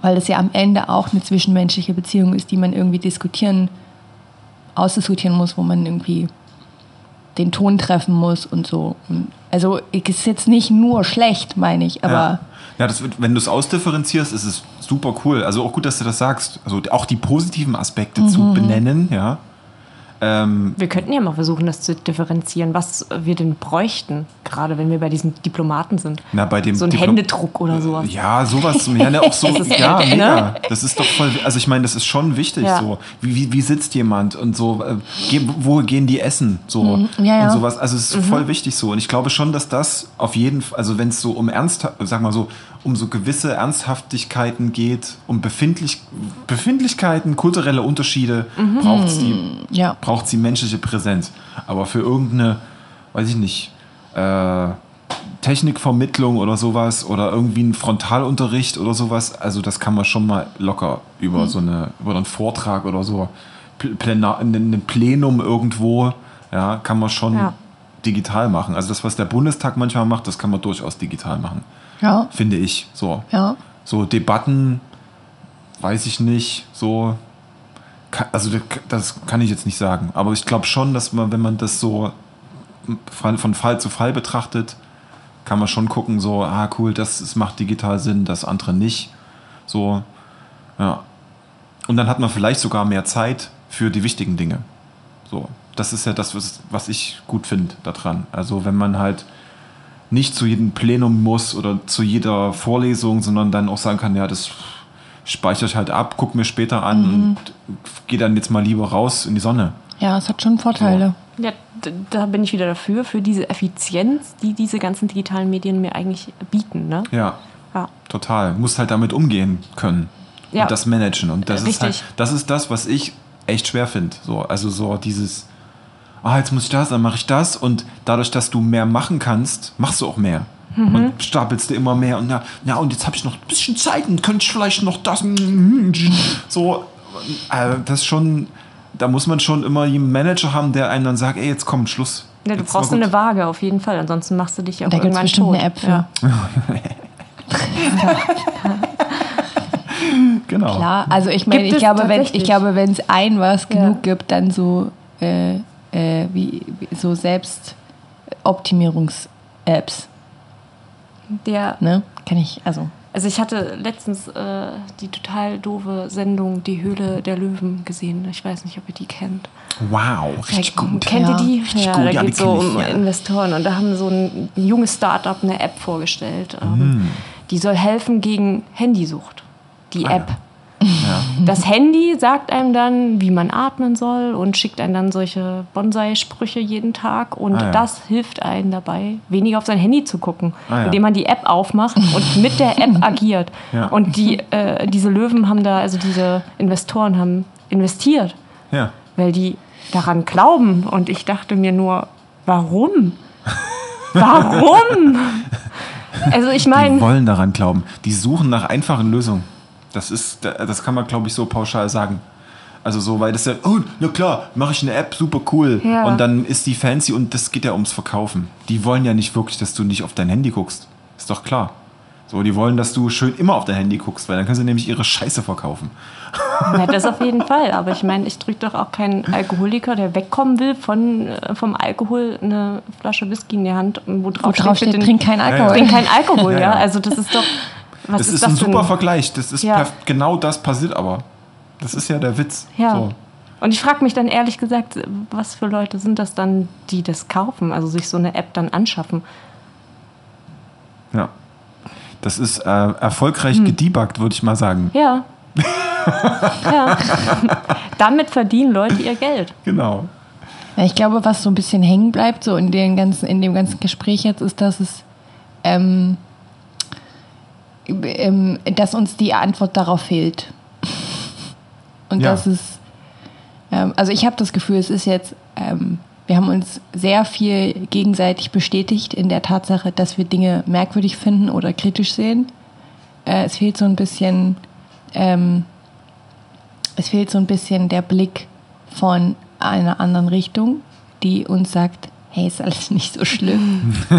Weil es ja am Ende auch eine zwischenmenschliche Beziehung ist, die man irgendwie diskutieren, ausdiskutieren muss, wo man irgendwie den Ton treffen muss und so. Also es ist jetzt nicht nur schlecht, meine ich, aber ja, ja das wird, wenn du es ausdifferenzierst, ist es super cool. Also auch gut, dass du das sagst. Also auch die positiven Aspekte zu benennen, ja. Ähm, Wir könnten ja mal versuchen, das zu differenzieren, was wir denn bräuchten, gerade wenn wir bei diesen Diplomaten sind. Na, bei dem so ein Diplo- Händedruck oder sowas. Ja, sowas. Ja, ne, auch so. Das ist ja, mega. ne? Das ist doch voll. Also ich meine, das ist schon wichtig. Ja. So, wie, wie, wie sitzt jemand und so. Äh, wo gehen die essen? So Mhm. ja, ja. und sowas. Also es ist Mhm. voll wichtig so. Und ich glaube schon, dass das auf jeden Fall, also wenn es so um ernst, sag mal so, um so gewisse Ernsthaftigkeiten geht, um Befindlich, Befindlichkeiten, kulturelle Unterschiede, Mhm. braucht es die ja. braucht sie menschliche Präsenz. Aber für irgendeine, weiß ich nicht, äh, Technikvermittlung oder sowas oder irgendwie ein Frontalunterricht oder sowas, also das kann man schon mal locker über so eine, über einen Vortrag oder so, Plenar, ein Plenum irgendwo, ja, kann man schon Ja. Digital machen. Also das, was der Bundestag manchmal macht, das kann man durchaus digital machen, Ja, finde ich. So, ja. so Debatten, weiß ich nicht, so. Also das- kann ich jetzt nicht sagen, aber ich glaube schon, dass man, wenn man das so von von Fall zu Fall betrachtet, kann man schon gucken, so, ah cool, das, das macht digital Sinn, das andere nicht. So, ja. Und dann hat man vielleicht sogar mehr Zeit für die wichtigen Dinge. So, das ist ja das, was, was ich gut finde daran. Also wenn man halt nicht zu jedem Plenum muss oder zu jeder Vorlesung, sondern dann auch sagen kann, ja, das speichere ich halt ab, guck mir später an und gehe dann jetzt mal lieber raus in die Sonne. Ja, es hat schon Vorteile. Ja, d- da bin ich wieder dafür, für diese Effizienz, die diese ganzen digitalen Medien mir eigentlich bieten. Ne? Ja, Ja. total. Musst halt damit umgehen können Ja. und das managen. Und das ist Richtig. halt, das ist das, was ich echt schwer finde. So, also so dieses, ah, jetzt muss ich das, dann mache ich das und dadurch, dass du mehr machen kannst, machst du auch mehr. Mhm. Und stapelst du immer mehr und ja, ja und jetzt habe ich noch ein bisschen Zeit und könnte ich vielleicht noch das so äh, das ist schon da muss man schon immer einen Manager haben, der einem dann sagt, ey, jetzt komm, Schluss. Ja, du Jetzt brauchst eine Waage auf jeden Fall, ansonsten machst du dich ja auch Da gibt es irgendwann bestimmt tot. eine App für. Ja. Genau. Klar, also ich meine, ich glaube, wenn ich glaube, wenn es ein was Ja. genug gibt, dann so äh, äh, wie, wie so Selbstoptimierungs-Apps, Der, ne? Kann ich, also also ich hatte letztens äh, die total doofe Sendung Die Höhle der Löwen gesehen. Ich weiß nicht, ob ihr die kennt. Wow, richtig Ja, gut. Kennt Ja. ihr die? Richtig ja, gut, da ja, geht es so ich, um ja. Investoren und da haben so ein junges Startup eine App vorgestellt. Ähm, Hm. Die soll helfen gegen Handysucht. Die Ah, ja. Das Handy sagt einem dann, wie man atmen soll und schickt einem dann solche Bonsai-Sprüche jeden Tag. Und Ah, ja. das hilft einem dabei, weniger auf sein Handy zu gucken, Ah, ja. indem man die App aufmacht und mit der App agiert. Und die, äh, diese Löwen haben da, also diese Investoren haben investiert weil die daran glauben. Und ich dachte mir nur, warum? Warum? Also ich Die meine, wollen daran glauben. Die suchen nach einfachen Lösungen. Das ist, das kann man, glaube ich, so pauschal sagen. Also so, weil das ja, oh, na klar, mache ich eine App, super cool. Ja. Und dann ist die fancy und das geht ja ums Verkaufen. Die wollen ja nicht wirklich, dass du nicht auf dein Handy guckst. Ist doch klar. So, die wollen, dass du schön immer auf dein Handy guckst, weil dann können sie nämlich ihre Scheiße verkaufen. na, das auf jeden Fall. Aber ich meine, ich drücke doch auch keinen Alkoholiker, der wegkommen will von, äh, vom Alkohol, eine Flasche Whisky in die Hand, wo drauf, wo drauf steht, trink keinen Alkohol. trink keinen Alkohol, Ja, ja, ja. Also das ist doch, was das ist, ist, das ein denn? super Vergleich. Das ist Ja. genau das passiert aber. Das ist ja der Witz. Ja. So. Und ich frage mich dann ehrlich gesagt, was für Leute sind das dann, die das kaufen, also sich so eine App dann anschaffen? Ja. Das ist äh, erfolgreich Hm. gedebuggt, würde ich mal sagen. Ja. ja. Damit verdienen Leute ihr Geld. Genau. Ja, ich glaube, was so ein bisschen hängen bleibt, so in, den ganzen, in dem ganzen Gespräch jetzt, ist, dass es, ähm, ähm, dass uns die Antwort darauf fehlt. Und Ja. das ist, ähm, also ich habe das Gefühl, es ist jetzt, ähm, wir haben uns sehr viel gegenseitig bestätigt in der Tatsache, dass wir Dinge merkwürdig finden oder kritisch sehen. Äh, es fehlt so ein bisschen, ähm, es fehlt so ein bisschen der Blick von, einer anderen Richtung, die uns sagt, hey, ist alles nicht so schlimm.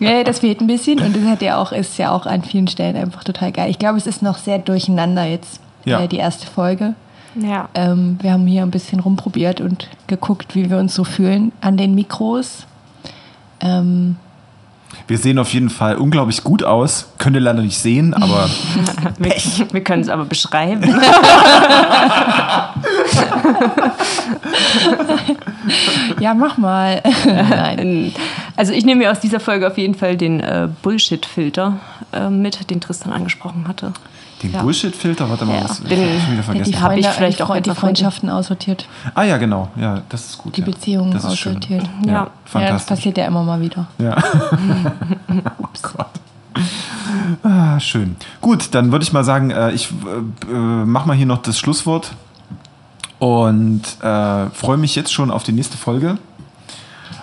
ja, das fehlt ein bisschen und das hat ja auch, ist ja auch an vielen Stellen einfach total geil. Ich glaube, es ist noch sehr durcheinander jetzt, Ja. äh, die erste Folge. Ja. Ähm, wir haben hier ein bisschen rumprobiert und geguckt, wie wir uns so fühlen an den Mikros. Ähm, Wir sehen auf jeden Fall unglaublich gut aus. Könnt ihr leider nicht sehen, aber Wir, wir können es aber beschreiben. ja, mach mal. Nein. Also ich nehme mir aus dieser Folge auf jeden Fall den äh, Bullshit-Filter äh, mit, den Tristan angesprochen hatte. Den Ja. Bullshit-Filter, warte mal, Ja, was, den- ich schon wieder Die vergessen. Hab ich Freunde, vielleicht die, auch die Freundschaften aussortiert, Ah ja, genau, ja, das ist gut. die. Beziehungen das aussortiert. Ja, Ja. Ja, das fantastisch. passiert ja immer mal wieder. Ja. oh Gott. Ah, schön. Gut, dann würde ich mal sagen, äh, ich äh, äh, mach mal hier noch das Schlusswort und äh, freue mich jetzt schon auf die nächste Folge.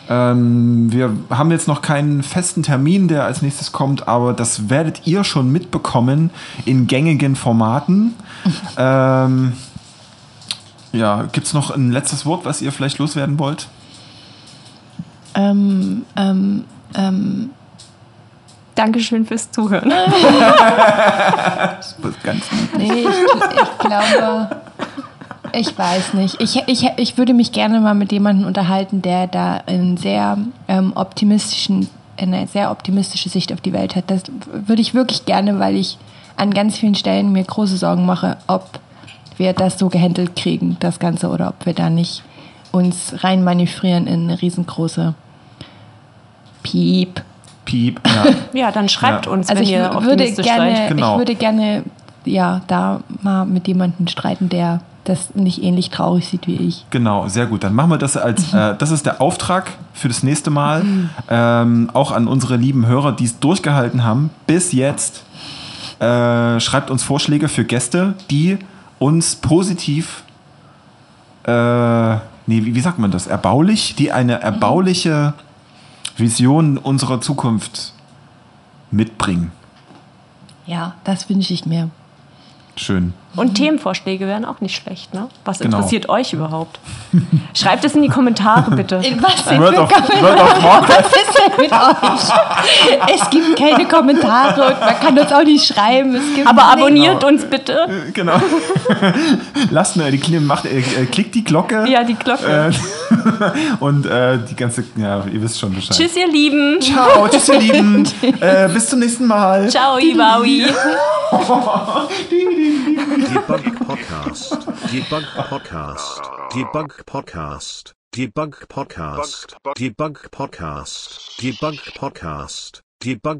Ähm, wir haben jetzt noch keinen festen Termin, der als nächstes kommt, aber das werdet ihr schon mitbekommen in gängigen Formaten. ähm, ja, gibt es noch ein letztes Wort, was ihr vielleicht loswerden wollt? Ähm, ähm, ähm, Dankeschön fürs Zuhören. Das ist ganz nee, ich, ich glaube, ich weiß nicht. Ich, ich, ich würde mich gerne mal mit jemandem unterhalten, der da einen sehr ähm, optimistischen, eine sehr optimistische Sicht auf die Welt hat. Das würde ich wirklich gerne, weil ich an ganz vielen Stellen mir große Sorgen mache, ob wir das so gehandelt kriegen, das Ganze, oder ob wir da nicht uns rein manövrieren in eine riesengroße Piep. Piep. Ja. Ja, dann schreibt Ja. uns, Also wenn ich ihr wü- würde optimistisch gerne, seid. Genau. ich würde gerne, ja, da mal mit jemandem streiten, der das nicht ähnlich traurig sieht wie ich. Genau, sehr gut. Dann machen wir das als, äh, das ist der Auftrag für das nächste Mal. Ähm, auch an unsere lieben Hörer, die es durchgehalten haben bis jetzt. Äh, schreibt uns Vorschläge für Gäste, die uns positiv, äh, nee, wie, wie sagt man das? Erbaulich, die eine erbauliche Vision unserer Zukunft mitbringen. Ja, das wünsche ich mir. Schön. Und Themenvorschläge wären auch nicht schlecht, ne? Was Genau. interessiert euch überhaupt? Schreibt es in die Kommentare, bitte. In was World für of, Kommentare? World of. Was ist denn mit euch? Es gibt keine Kommentare und man kann uns auch nicht schreiben. Es gibt Aber abonniert uns bitte. Genau. Lasst nur die macht, äh, äh, klickt die Glocke. Ja, die Glocke. Äh, und äh, die ganze, ja, ihr wisst schon Bescheid. Tschüss, ihr Lieben. Ciao, tschüss, ihr Lieben. äh, bis zum nächsten Mal. Ciao, Iwawi. Debunk Podcast. Debunk Podcast. Debunk Podcast. Debunk Podcast. Debunk Podcast. Debunk Podcast. Debunk